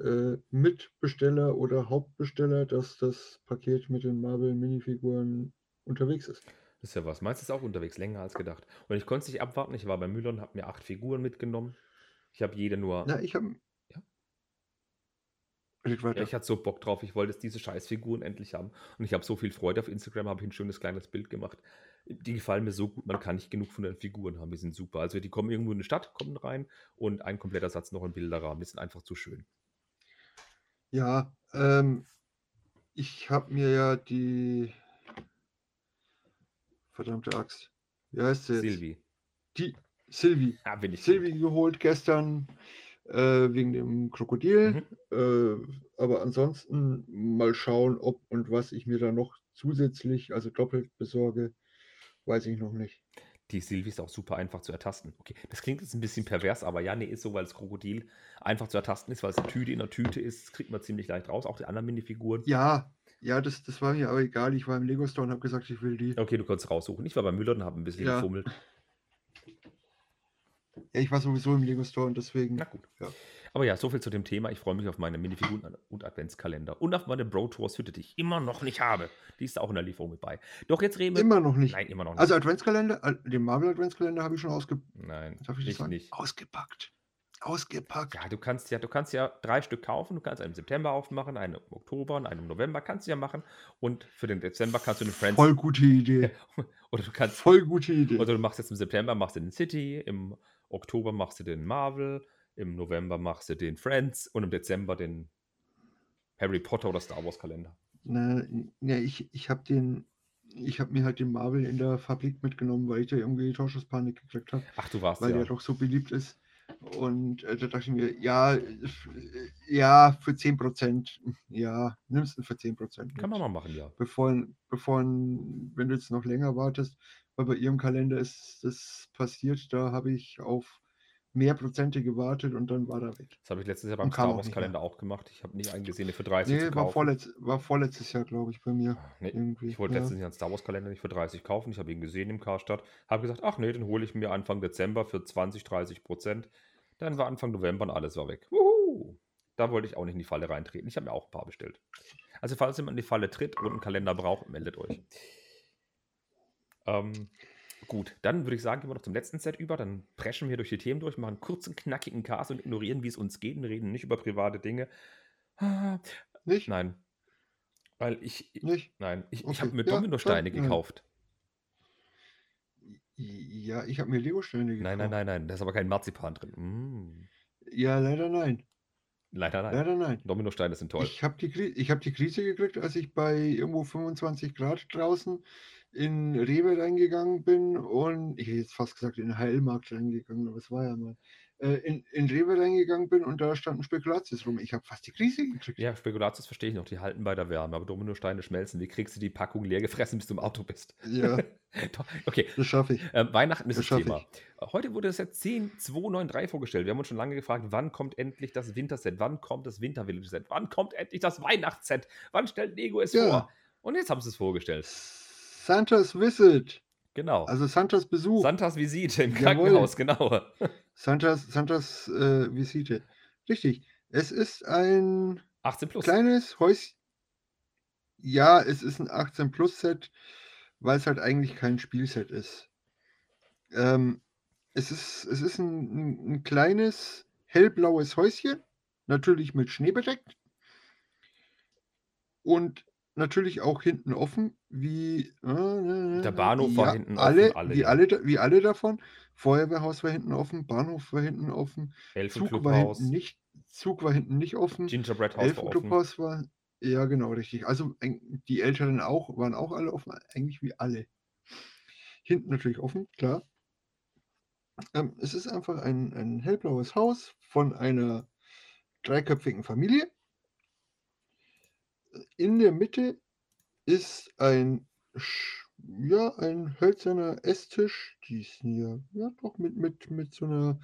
äh, Mitbesteller oder Hauptbesteller, dass das Paket mit den Marvel Minifiguren unterwegs ist. Das ist ja was. Meins ist auch unterwegs, länger als gedacht. Und ich konnte es nicht abwarten. Ich war bei Müller und habe mir acht Figuren mitgenommen. Ich habe jede nur. Na, ich habe Ja? Ja, ich hatte so Bock drauf. Ich wollte jetzt diese Scheißfiguren endlich haben. Und ich habe so viel Freude. Auf Instagram habe ich ein schönes kleines Bild gemacht. Die gefallen mir so gut, man kann nicht genug von den Figuren haben. Die sind super. Also die kommen irgendwo in die Stadt, kommen rein und ein kompletter Satz noch in Bilderrahmen. Die sind einfach zu schön. Ja, ähm, ich habe mir ja die verdammte Axt. Wie heißt sie jetzt? Silvi. Die Silvi. Ja, bin ich Silvi geholt gestern äh, wegen dem Krokodil. Mhm. Äh, aber ansonsten mal schauen, ob und was ich mir da noch zusätzlich, also doppelt besorge, weiß ich noch nicht. Die Silvi ist auch super einfach zu ertasten. Okay, das klingt jetzt ein bisschen pervers, aber ja, nee, ist so, weil das Krokodil einfach zu ertasten ist, weil es eine Tüte in der Tüte ist. Das kriegt man ziemlich leicht raus. Auch die anderen Minifiguren. Ja, ja, das, das war mir aber egal. Ich war im Lego Store und habe gesagt, ich will die. Okay, du kannst raussuchen. Ich war bei Müller und habe ein bisschen Ja. gefummelt. Ja, ich war sowieso im Lego Store und deswegen. Na gut. Ja. Aber ja, soviel zu dem Thema. Ich freue mich auf meine Minifiguren und Adventskalender. Und auf meine Bro Tours Hütte, die ich immer noch nicht habe. Die ist auch in der Lieferung mit bei. Doch jetzt reden wir. Immer noch nicht. Nein, immer noch nicht. Also Adventskalender, den Marvel Adventskalender habe ich schon ausge Nein, Darf ich ich sagen? nicht. ausgepackt. Ausgepackt. Ja, du kannst ja, du kannst ja drei Stück kaufen. Du kannst einen im September aufmachen, einen im Oktober und einen im November kannst du ja machen. Und für den Dezember kannst du den Friends. Voll gute Idee. Oder du kannst. Voll gute Idee. Oder du machst jetzt im September machst du den City, im Oktober machst du den Marvel, im November machst du den Friends und im Dezember den Harry Potter oder Star Wars Kalender. Na, ja, ich, ich habe den, ich habe mir halt den Marvel in der Fabrik mitgenommen, weil ich da irgendwie Torschusspanik gekriegt habe, Ach, du warst weil ja. der doch so beliebt ist. Und äh, da dachte ich mir, ja, äh, ja, für 10%, ja, nimmst du für 10%. Kann man mal machen, ja. Bevor, bevor, wenn du jetzt noch länger wartest, weil bei ihrem Kalender ist das passiert, da habe ich auf mehr Prozente gewartet und dann war er weg. Das habe ich letztes Jahr beim Star Wars Kalender auch gemacht. Ich habe nicht eingesehen, für 30 zu Nee, war, kaufen. vorletz, war vorletztes Jahr, glaube ich, bei mir. Nee, irgendwie, ich wollte ja. letztens Jahr einen Star Wars Kalender nicht für 30 kaufen. Ich habe ihn gesehen im Karstadt. Habe gesagt, ach nee, den hole ich mir Anfang Dezember für 20, 30 Prozent. Dann war Anfang November und alles war weg. Wuhu! Da wollte ich auch nicht in die Falle reintreten. Ich habe mir auch ein paar bestellt. Also falls jemand in die Falle tritt und einen Kalender braucht, meldet euch. Ähm, gut, dann würde ich sagen, gehen wir noch zum letzten Set über. Dann preschen wir durch die Themen durch, machen einen kurzen, knackigen Cast und ignorieren, wie es uns geht und reden nicht über private Dinge. Ah, Nicht? Nein. Weil ich, Nicht? Nein, ich, ich Okay, habe mir ja, Dominosteine nein. gekauft. Ja, ich habe mir Lego-Steine gekauft. Nein, nein, nein, nein, da ist aber kein Marzipan drin. Mm. Ja, leider nein. Leider nein. Leider nein. Dominosteine sind toll. Ich habe die, ich hab die Krise gekriegt, als ich bei irgendwo 25 Grad draußen in Rewe reingegangen bin und ich hätte jetzt fast gesagt in den Heilmarkt reingegangen, aber es war ja mal. Äh, in, in Rewe reingegangen bin und da standen Spekulatius rum. Ich habe fast die Krise gekriegt. Ja, Spekulatius verstehe ich noch, die halten bei der Wärme, aber Dominosteine schmelzen. Wie kriegst du die Packung leer gefressen, bis du im Auto bist? Ja, okay, das schaffe ich. ähm, Weihnachten ist Das das Thema. Heute wurde das Set 10293 vorgestellt. Wir haben uns schon lange gefragt, wann kommt endlich das Winterset? Wann kommt das Wintervillage-Set? Wann kommt endlich das Weihnachtsset? Wann stellt Lego es Ja. vor? Und jetzt haben sie es vorgestellt. Santas Visit, Genau. also Santas Besuch. Santas Visite im Jawohl. Krankenhaus, genau. Santas, Santas äh, Visite. Richtig. Es ist ein 18 plus. kleines Häuschen. Ja, es ist ein 18 Plus Set, weil es halt eigentlich kein Spielset ist. Ähm, es ist, es ist ein, ein, ein kleines hellblaues Häuschen, natürlich mit Schnee bedeckt. Und natürlich auch hinten offen, wie äh, Der Bahnhof war ja, hinten alle, offen, alle, wie, ja. alle, wie alle davon. Feuerwehrhaus war hinten offen, Bahnhof war hinten offen, Zug war hinten nicht, Zug war hinten nicht offen. Gingerbread House war offen. Elfenclubhaus war, ja genau, richtig. Also die Älteren auch, waren auch alle offen, eigentlich wie alle. Hinten natürlich offen, klar. Ähm, es ist einfach ein, ein hellblaues Haus von einer dreiköpfigen Familie. In der Mitte ist ein, ja, ein hölzerner Esstisch, die ist hier, ja doch, mit, mit, mit so einer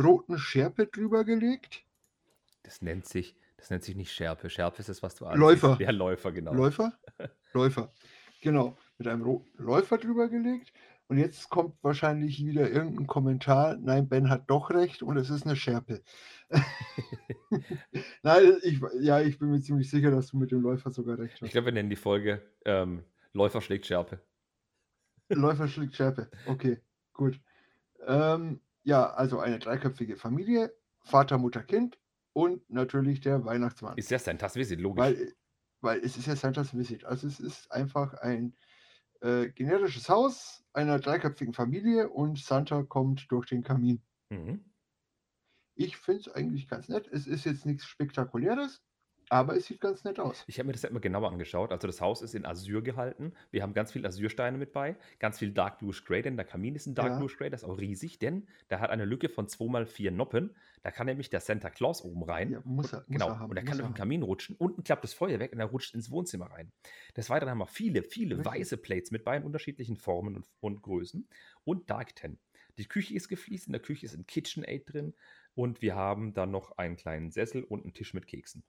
roten Schärpe drüber gelegt. Das nennt sich, das nennt sich nicht Schärpe. Schärpe ist das, was du Läufer. Ja, Läufer, genau. Läufer? Läufer. Genau. Mit einem roten Läufer drüber gelegt. Und jetzt kommt wahrscheinlich wieder irgendein Kommentar. Nein, Ben hat doch recht und es ist eine Schärpe. Nein, ich, ja, ich bin mir ziemlich sicher, dass du mit dem Läufer sogar recht Ich hast. glaube, wir nennen die Folge ähm, Läufer schlägt Schärpe. Läufer schlägt Schärpe. Okay, gut. Ähm, ja, also eine dreiköpfige Familie. Vater, Mutter, Kind. und natürlich der Weihnachtsmann. Ist ja Santa's Visit, logisch. Weil, weil es ist ja Santa's Visit. Also es ist einfach ein äh, generisches Haus einer dreiköpfigen Familie und Santa kommt durch den Kamin. Mhm. Ich finde es eigentlich ganz nett. Es ist jetzt nichts Spektakuläres, aber es sieht ganz nett aus. Ich habe mir das halt mal genauer angeschaut. Also das Haus ist in Azur gehalten. Wir haben ganz viel Azursteine mit bei, ganz viel Dark Bluish Grey, denn der Kamin ist ein Dark Ja. Bluish Grey, das ist auch riesig, denn der hat eine Lücke von 2x4 Noppen. Da kann nämlich der Santa Claus oben rein. Ja, muss er, und, muss genau, er haben. und er kann durch den. Kamin rutschen. Unten klappt das Feuer weg und er rutscht ins Wohnzimmer rein. Des Weiteren haben wir viele, viele Richtig. weiße Plates mit bei in unterschiedlichen Formen und, und Größen. Und Dark Ten. Die Küche ist gefliest, in der Küche ist ein KitchenAid drin und wir haben dann noch einen kleinen Sessel und einen Tisch mit Keksen.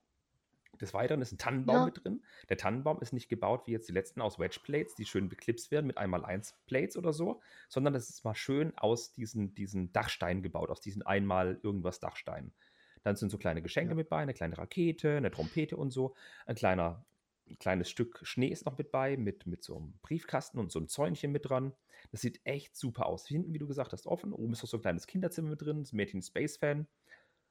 Des Weiteren ist ein Tannenbaum Ja. mit drin. Der Tannenbaum ist nicht gebaut wie jetzt die letzten aus Wedge Plates, die schön beklipst werden mit einmal 1 Plates oder so, sondern das ist mal schön aus diesen, diesen Dachsteinen gebaut, aus diesen einmal irgendwas Dachsteinen. Dann sind so kleine Geschenke Ja. mit bei, eine kleine Rakete, eine Trompete und so. Ein kleiner, ein kleines Stück Schnee ist noch mit bei, mit, mit so einem Briefkasten und so einem Zäunchen mit dran. Das sieht echt super aus. Hinten, wie du gesagt hast, offen. Oben ist noch so ein kleines Kinderzimmer mit drin. Das Mädchen ist Space-Fan.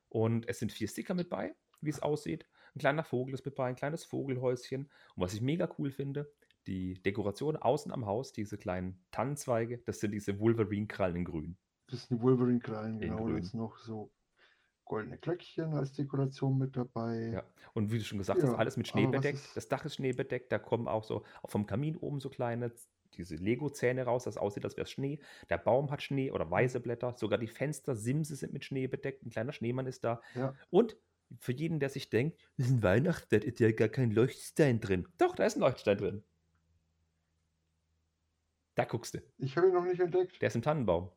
Und es sind vier Sticker mit bei, wie es aussieht. Ein kleiner Vogel ist mit bei, ein kleines Vogelhäuschen. Und was ich mega cool finde, die Dekoration außen am Haus, diese kleinen Tannenzweige, das sind diese Wolverine-Krallen in grün. Das sind Wolverine-Krallen, In genau. Da ist noch so goldene Glöckchen als Dekoration mit dabei. Ja. Und wie du schon gesagt Ja, hast, alles mit Schnee bedeckt. Das Dach ist Schnee bedeckt. Da kommen auch so auch vom Kamin oben so kleine, diese Lego-Zähne raus, das aussieht, als wäre es Schnee. Der Baum hat Schnee oder weiße Blätter. Sogar die Fenster, Simse sind mit Schnee bedeckt. Ein kleiner Schneemann ist da. Ja. Und für jeden, der sich denkt, das ist ein Weihnachtsbett, ist ja gar kein Leuchtstein drin. Doch, da ist ein Leuchtstein drin. Da guckst du. Ich habe ihn noch nicht entdeckt. Der ist im Tannenbaum.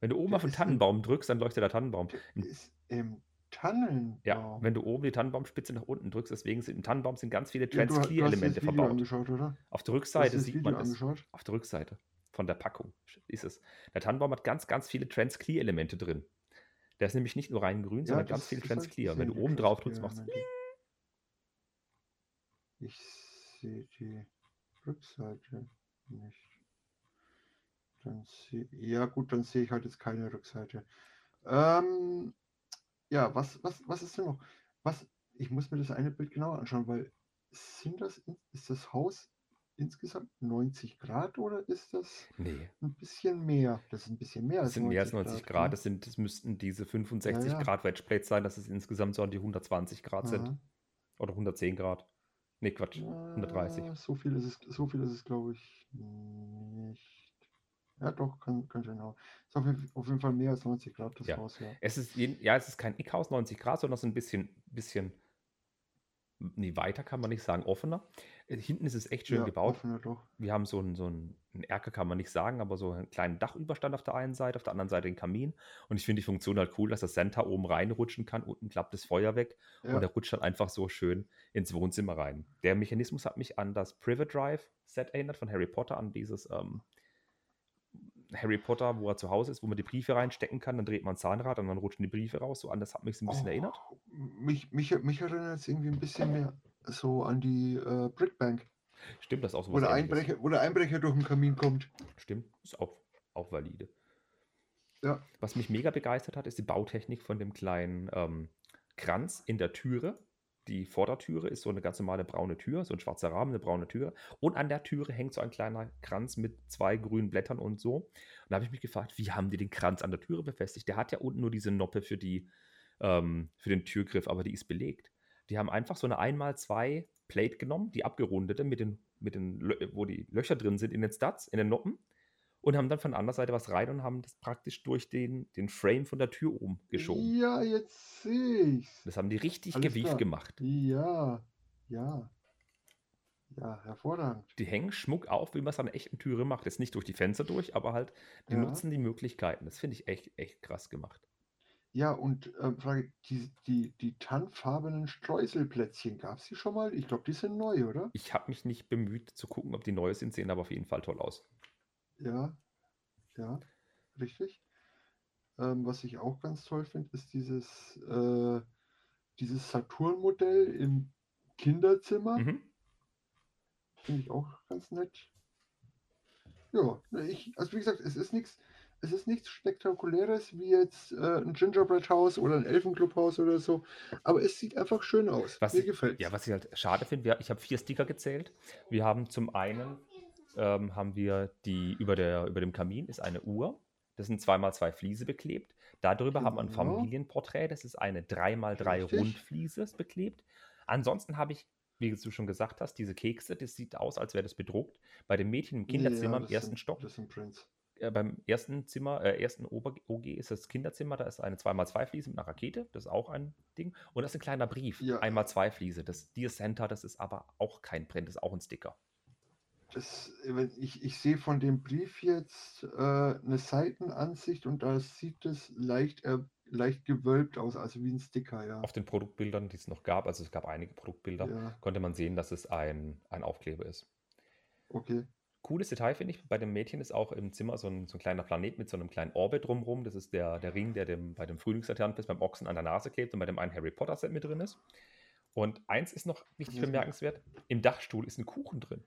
Wenn du oben Der auf den Tannenbaum drückst, dann leuchtet der Tannenbaum. Der ist im Tannenbaum. Ja, wenn du oben die Tannenbaumspitze nach unten drückst, deswegen sind im Tannenbaum sind ganz viele Ja, das Trans-Clear-Elemente Video verbaut. Auf der Rückseite das sieht Video man es. angeschaut? Auf der Rückseite von der Packung ist es. Der Tannenbaum hat ganz, ganz viele Trans-Clear-Elemente drin. Der ist nämlich nicht nur rein grün, sondern ganz viel ich Trans-Clear. Wenn du oben drauf drückst, machst du Trans-Clear-Elemente. Ich sehe die Rückseite nicht. Dann sehe ja gut, dann sehe ich halt jetzt keine Rückseite. Ähm, ja, was, was, was ist denn noch? Was, ich muss mir das eine Bild genauer anschauen, weil sind das, ist das Haus insgesamt 90 Grad oder ist das Nee, ein bisschen mehr? Das ist ein bisschen mehr das als sind mehr als 90 Grad. ne? Das, sind, das müssten diese 65 Ja, ja. Grad Wedgeplates sein, dass es insgesamt so an die 120 Grad sind. Aha. Oder 110 Grad. Nee, Quatsch. 130. Äh, So viel ist es, so viel ist es, glaube ich, nicht. Ja, doch, kann, kann auch. Ist auf jeden, auf jeden Fall mehr als 90 Grad das Ja. Haus, ja. Es ist, ja, es ist kein Eckhaus 90 Grad, sondern es ist ein bisschen, bisschen, nee, weiter kann man nicht sagen, offener. Äh, Hinten ist es echt schön ja, gebaut. offener doch. Wir haben so einen, so einen, einen Erker, kann man nicht sagen, aber so einen kleinen Dachüberstand auf der einen Seite, auf der anderen Seite den Kamin. Und ich finde die Funktion halt cool, dass das Santa oben reinrutschen kann, unten klappt das Feuer weg Ja, und er rutscht dann einfach so schön ins Wohnzimmer rein. Der Mechanismus hat mich an das Privet Drive Set erinnert von Harry Potter, an dieses ähm, Harry Potter, wo er zu Hause ist, wo man die Briefe reinstecken kann, dann dreht man ein Zahnrad und dann rutschen die Briefe raus. So an das hat mich ein bisschen Oh, erinnert. Mich, mich, mich erinnert es irgendwie ein bisschen mehr so an die äh, Brickbank, Stimmt, das ist auch so wo der, Einbrecher, wo der Einbrecher durch den Kamin kommt. Stimmt, ist auch, auch valide. Ja. Was mich mega begeistert hat, ist die Bautechnik von dem kleinen ähm, Kranz in der Türe. Die Vordertüre ist so eine ganz normale braune Tür, so ein schwarzer Rahmen, eine braune Tür. Und an der Türe hängt so ein kleiner Kranz mit zwei grünen Blättern und so. Und da habe ich mich gefragt, wie haben die den Kranz an der Türe befestigt? Der hat ja unten nur diese Noppe für, die, ähm, für den Türgriff, aber die ist belegt. Die haben einfach so eine 1x2 Plate genommen, die abgerundete, mit den, mit den, wo die Löcher drin sind in den Studs, in den Noppen und haben dann von der anderen Seite was rein und haben das praktisch durch den, den Frame von der Tür oben geschoben. Ja, jetzt sehe ich's. Das haben die richtig Alles gewieft klar. gemacht. Ja, ja. Ja, hervorragend. Die hängen Schmuck auf, wie man es an einer echten Türe macht. Jetzt nicht durch die Fenster durch, aber halt, die Ja. nutzen die Möglichkeiten. Das finde ich echt, echt krass gemacht. Ja, und ähm, Frage, die, die, die tannfarbenen Streuselplätzchen, gab es die schon mal? Ich glaube, die sind neu, oder? Ich habe mich nicht bemüht zu gucken, ob die neu sind, sehen aber auf jeden Fall toll aus. Ja, ja, richtig. Ähm, was ich auch ganz toll finde, ist dieses, äh, dieses Saturn-Modell im Kinderzimmer. Mhm. Finde ich auch ganz nett. Ja, ne, ich, also wie gesagt, es ist nichts es ist nichts Spektakuläres wie jetzt äh, ein Gingerbread House oder ein Elfenclub-Haus oder so. Aber es sieht einfach schön aus. Was Mir gefällt ja, was ich halt schade finde, ich habe vier Sticker gezählt. Wir haben zum einen ähm, haben wir die über, der, über dem Kamin ist eine Uhr. Das sind zweimal zwei Fliese beklebt. Darüber haben wir ein Genau. Familienporträt. Das ist eine 3x3 Richtig. Rundfliese beklebt. Ansonsten habe ich, wie du schon gesagt hast, diese Kekse. Das sieht aus, als wäre das bedruckt. Bei dem Mädchen im Kinderzimmer im das ersten sind, Stock Das sind Prints. äh, beim ersten Zimmer, äh, ersten Ober OG ist das Kinderzimmer, da ist eine 2x2-Fliese mit einer Rakete, das ist auch ein Ding. Und das ist ein kleiner Brief, Ja. 1x2-Fliese. Das Dear Center, das ist aber auch kein Print, das ist auch ein Sticker. Das, äh, ich, ich sehe von dem Brief jetzt äh, eine Seitenansicht und da sieht es leicht, äh, leicht gewölbt aus, also wie ein Sticker, ja. Auf den Produktbildern, die es noch gab, also es gab einige Produktbilder, Ja, konnte man sehen, dass es ein, ein Aufkleber ist. okay. Cooles Detail finde ich, bei dem Mädchen ist auch im Zimmer so ein, so ein kleiner Planet mit so einem kleinen Orbit drumherum. Das ist der, der Ring, der dem, bei dem Frühlingslaternenfest beim Ochsen an der Nase klebt und bei dem einen Harry Potter Set mit drin ist. Und eins ist noch wichtig bemerkenswert: Im Dachstuhl ist ein Kuchen drin.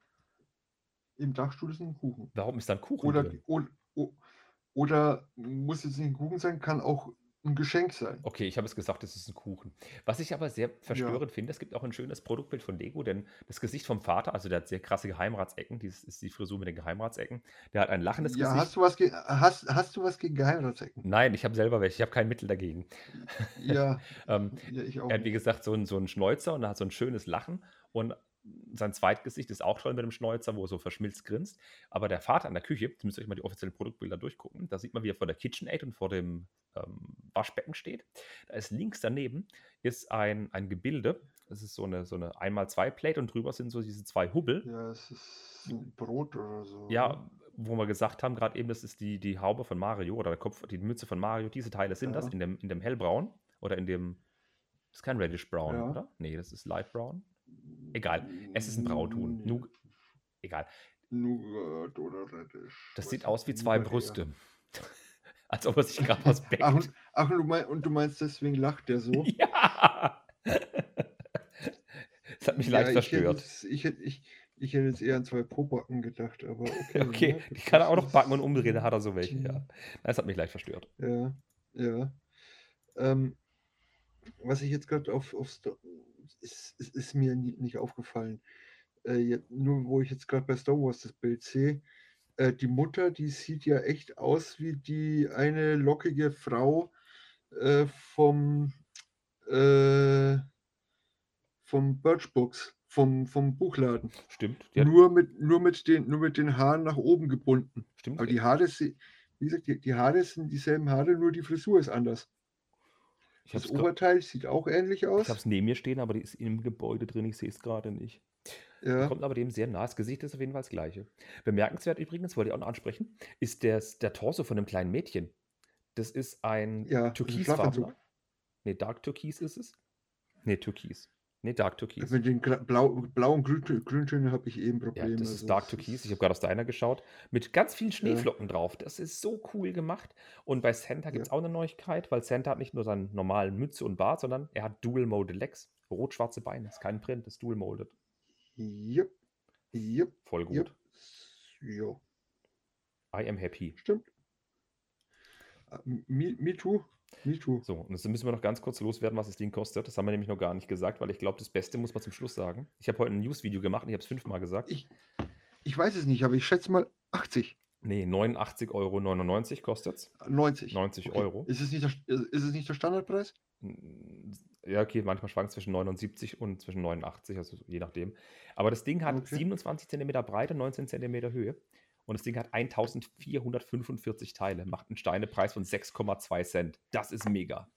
Im Dachstuhl ist ein Kuchen. Warum ist da ein Kuchen Oder, oder, oder muss jetzt nicht ein Kuchen sein, kann auch ein Geschenk sein. Okay, ich habe es gesagt, es ist ein Kuchen. Was ich aber sehr verstörend finde, es gibt auch ein schönes Produktbild von Lego, denn das Gesicht vom Vater, also der hat sehr krasse Geheimratsecken, dieses ist die Frisur mit den Geheimratsecken, der hat ein lachendes Ja, Gesicht. hast du was, hast, hast du was gegen Geheimratsecken? Nein, ich habe selber welche, ich habe kein Mittel dagegen. Ja, Ähm, ja, ich auch. er hat, wie gesagt, so ein, so ein Schnäuzer und er hat so ein schönes Lachen und sein Zweitgesicht ist auch toll mit dem Schnäuzer, wo er so verschmilzt grinst. Aber der Vater an der Küche, jetzt müsst ihr euch mal die offiziellen Produktbilder durchgucken, da sieht man, wie er vor der KitchenAid und vor dem ähm, Waschbecken steht. Da ist links daneben ist ein, ein Gebilde, das ist so eine, so eine 1x2-Plate und drüber sind so diese zwei Hubbel. Ja, es ist ein Brot oder so. ne? Ja, wo wir gesagt haben, gerade eben, das ist die, die Haube von Mario oder der Kopf, die Mütze von Mario. Diese Teile sind das Ja. in dem, in dem hellbraun oder in dem. Das ist kein Reddish Brown, Ja. oder? Nee, das ist Light Brown. Egal, es ist ein Braunton. Nee. Nu egal. Nougat oder Reddish. Das sieht aus wie zwei Nougat eher? Brüste. Als ob er sich gerade was bäckt. Ach, und, ach und, du mein, und du meinst, deswegen lacht der so? Ja! Das hat mich leicht ich hätte, verstört. ich, hätte, ich, ich hätte jetzt eher an zwei Pobacken gedacht, aber okay. Okay, ne, die kann er auch noch backen und umdrehen, da hat er so welche, Ja. ja. Das hat mich leicht verstört. Ja, ja. Ähm, was ich jetzt gerade auf, auf Sto- ist, ist, mir nie, nicht aufgefallen. Äh, jetzt, nur wo ich jetzt gerade bei Star Wars das Bild sehe, äh, die Mutter, die sieht ja echt aus wie die eine lockige Frau äh, vom, äh, vom Birchbooks, vom, vom Buchladen. Stimmt. Nur mit, nur, mit den, nur mit den Haaren nach oben gebunden. stimmt. Aber die Haare, wie gesagt, die, die Haare sind dieselben Haare, nur die Frisur ist anders. Ich Das Oberteil sieht auch ähnlich ich aus. habe es neben mir stehen, aber die ist im Gebäude drin. Ich sehe es gerade nicht. Ja, Kommt aber dem sehr nah. Das Gesicht ist auf jeden Fall das gleiche. Bemerkenswert übrigens, wollte ich auch noch ansprechen, ist der, der Torso von einem kleinen Mädchen. Das ist ein Ja, türkisfarbener. Nee, Dark Türkis ist es. Nee, Türkis. Nee, Dark Türkis. mit den Blau, Blau- und Grün, Grüntönen habe ich eben Ja, Probleme. das ist also Dark Türkis. ist- Ich habe gerade aus deiner geschaut. Mit ganz vielen Schneeflocken drauf. Das ist so cool gemacht. Und bei Santa gibt es Ja. auch eine Neuigkeit, weil Santa hat nicht nur seinen normalen Mütze und Bart, sondern er hat Dual Molded Legs. Rot-schwarze Beine. Ist kein Print, ist Dual Molded. Jupp, jupp, Voll gut. Jo, I am happy. stimmt. Me, me too. So, und jetzt müssen wir noch ganz kurz loswerden, was das Ding kostet. Das haben wir nämlich noch gar nicht gesagt, weil ich glaube, das Beste muss man zum Schluss sagen. Ich habe heute ein News-Video gemacht und ich habe es fünfmal gesagt. Ich, ich weiß es nicht, aber ich schätze mal 80, nee, 89,99 Euro kostet es. 90. 90 Okay. Euro. Ist es, nicht der, ist es nicht der Standardpreis? Ja, okay, manchmal schwankt es zwischen 79 und zwischen 89, also je nachdem. Aber das Ding hat Okay. 27 cm Breite, 19 cm Höhe. Und das Ding hat 1445 Teile, macht einen Steinepreis von 6,2 Cent. Das ist mega.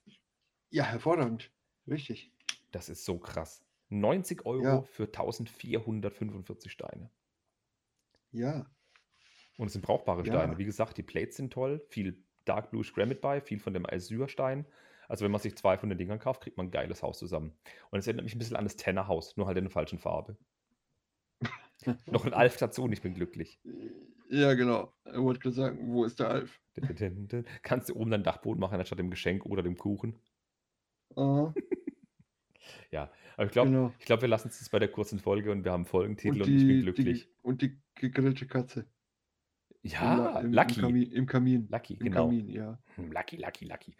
Ja, hervorragend. Richtig. Das ist so krass. 90 Euro Ja. für 1445 Steine. Ja, Und es sind brauchbare Ja. Steine. Wie gesagt, die Plates sind toll. Viel Dark Blue Granite bei, viel von dem Azurstein. Also wenn man sich zwei von den Dingern kauft, kriegt man ein geiles Haus zusammen. Und es erinnert mich ein bisschen an das Tenner Haus, nur halt in der falschen Farbe. Noch ein Alf dazu und ich bin glücklich. Ja, genau. Er wollte gerade sagen, wo ist der Alf? Kannst du oben deinen Dachboden machen, anstatt dem Geschenk oder dem Kuchen. Aha, Ja, aber ich glaube, genau. ich glaub, wir lassen es jetzt bei der kurzen Folge und wir haben Folgentitel und, Und ich bin die, glücklich. die, und die gegrillte Katze. Ja, im, im, Lucky. Kamin, im Kamin. Lucky, Im genau. Kamin, ja. Hm, Lucky, Lucky, Lucky.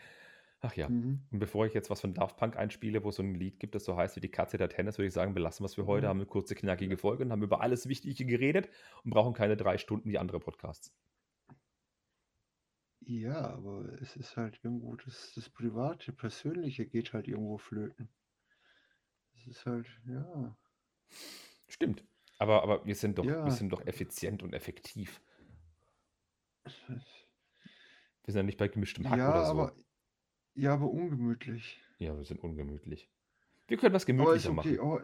Ach ja. Mhm. Und bevor ich jetzt was von Daft Punk einspiele, wo so ein Lied gibt, das so heißt wie die Katze der Tennis, würde ich sagen, belassen wir es für heute, Mhm. haben eine kurze, knackige Folge und haben über alles Wichtige geredet und brauchen keine drei Stunden wie andere Podcasts. Ja, aber es ist halt irgendwo, das, das Private, Persönliche geht halt irgendwo flöten. Es ist halt, ja. Stimmt. Aber, aber wir sind doch, wir Ja. sind doch effizient und effektiv. Wir sind ja nicht bei gemischtem Hack Ja, oder so. aber, ja, aber ungemütlich. Ja, wir sind ungemütlich. Wir können was Aber ist gemütlicher okay. machen. Oh,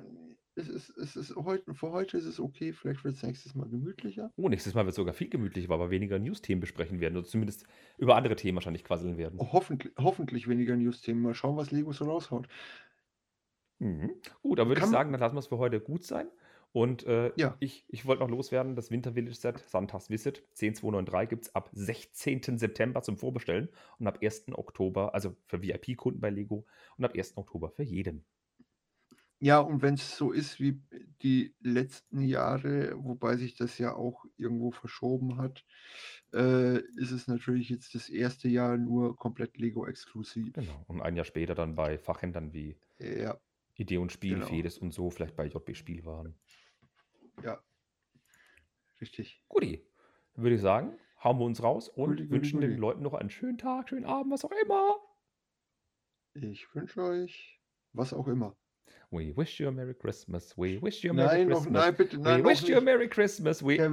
es ist, es ist heute, für heute ist es okay. Vielleicht wird es nächstes Mal gemütlicher. Oh, nächstes Mal wird es sogar viel gemütlicher, weil wir weniger News-Themen besprechen werden oder zumindest über andere Themen wahrscheinlich quasseln werden. Oh, hoffentlich, hoffentlich weniger News-Themen. Mal schauen, was Lego so raushaut. Mhm. Gut, dann würde ich Kann sagen, dann lassen wir es für heute gut sein. Und äh, Ja. ich, ich wollte noch loswerden, das Winter Village Set Santas Visit 10293 gibt es ab 16. September zum Vorbestellen und ab 1. Oktober, also für VIP-Kunden bei Lego und ab 1. Oktober für jeden. Ja, und wenn es so ist wie die letzten Jahre, wobei sich das ja auch irgendwo verschoben hat, äh, ist es natürlich jetzt das erste Jahr nur komplett Lego-exklusiv. Genau. Und ein Jahr später dann bei Fachhändlern wie Ja, Idee und Spiel, Genau. Fedes und so, vielleicht bei JB Spielwaren. Ja. Richtig. Guti, dann würde ich sagen, hauen wir uns raus und Guti, guti, wünschen den guti. Leuten noch einen schönen Tag, schönen Abend, was auch immer. Ich wünsche euch was auch immer. We wish you a Merry Christmas. We wish you a Merry Nein, noch, Christmas. nein, bitte, nein, We noch wish you a. Merry Christmas. We Kevin,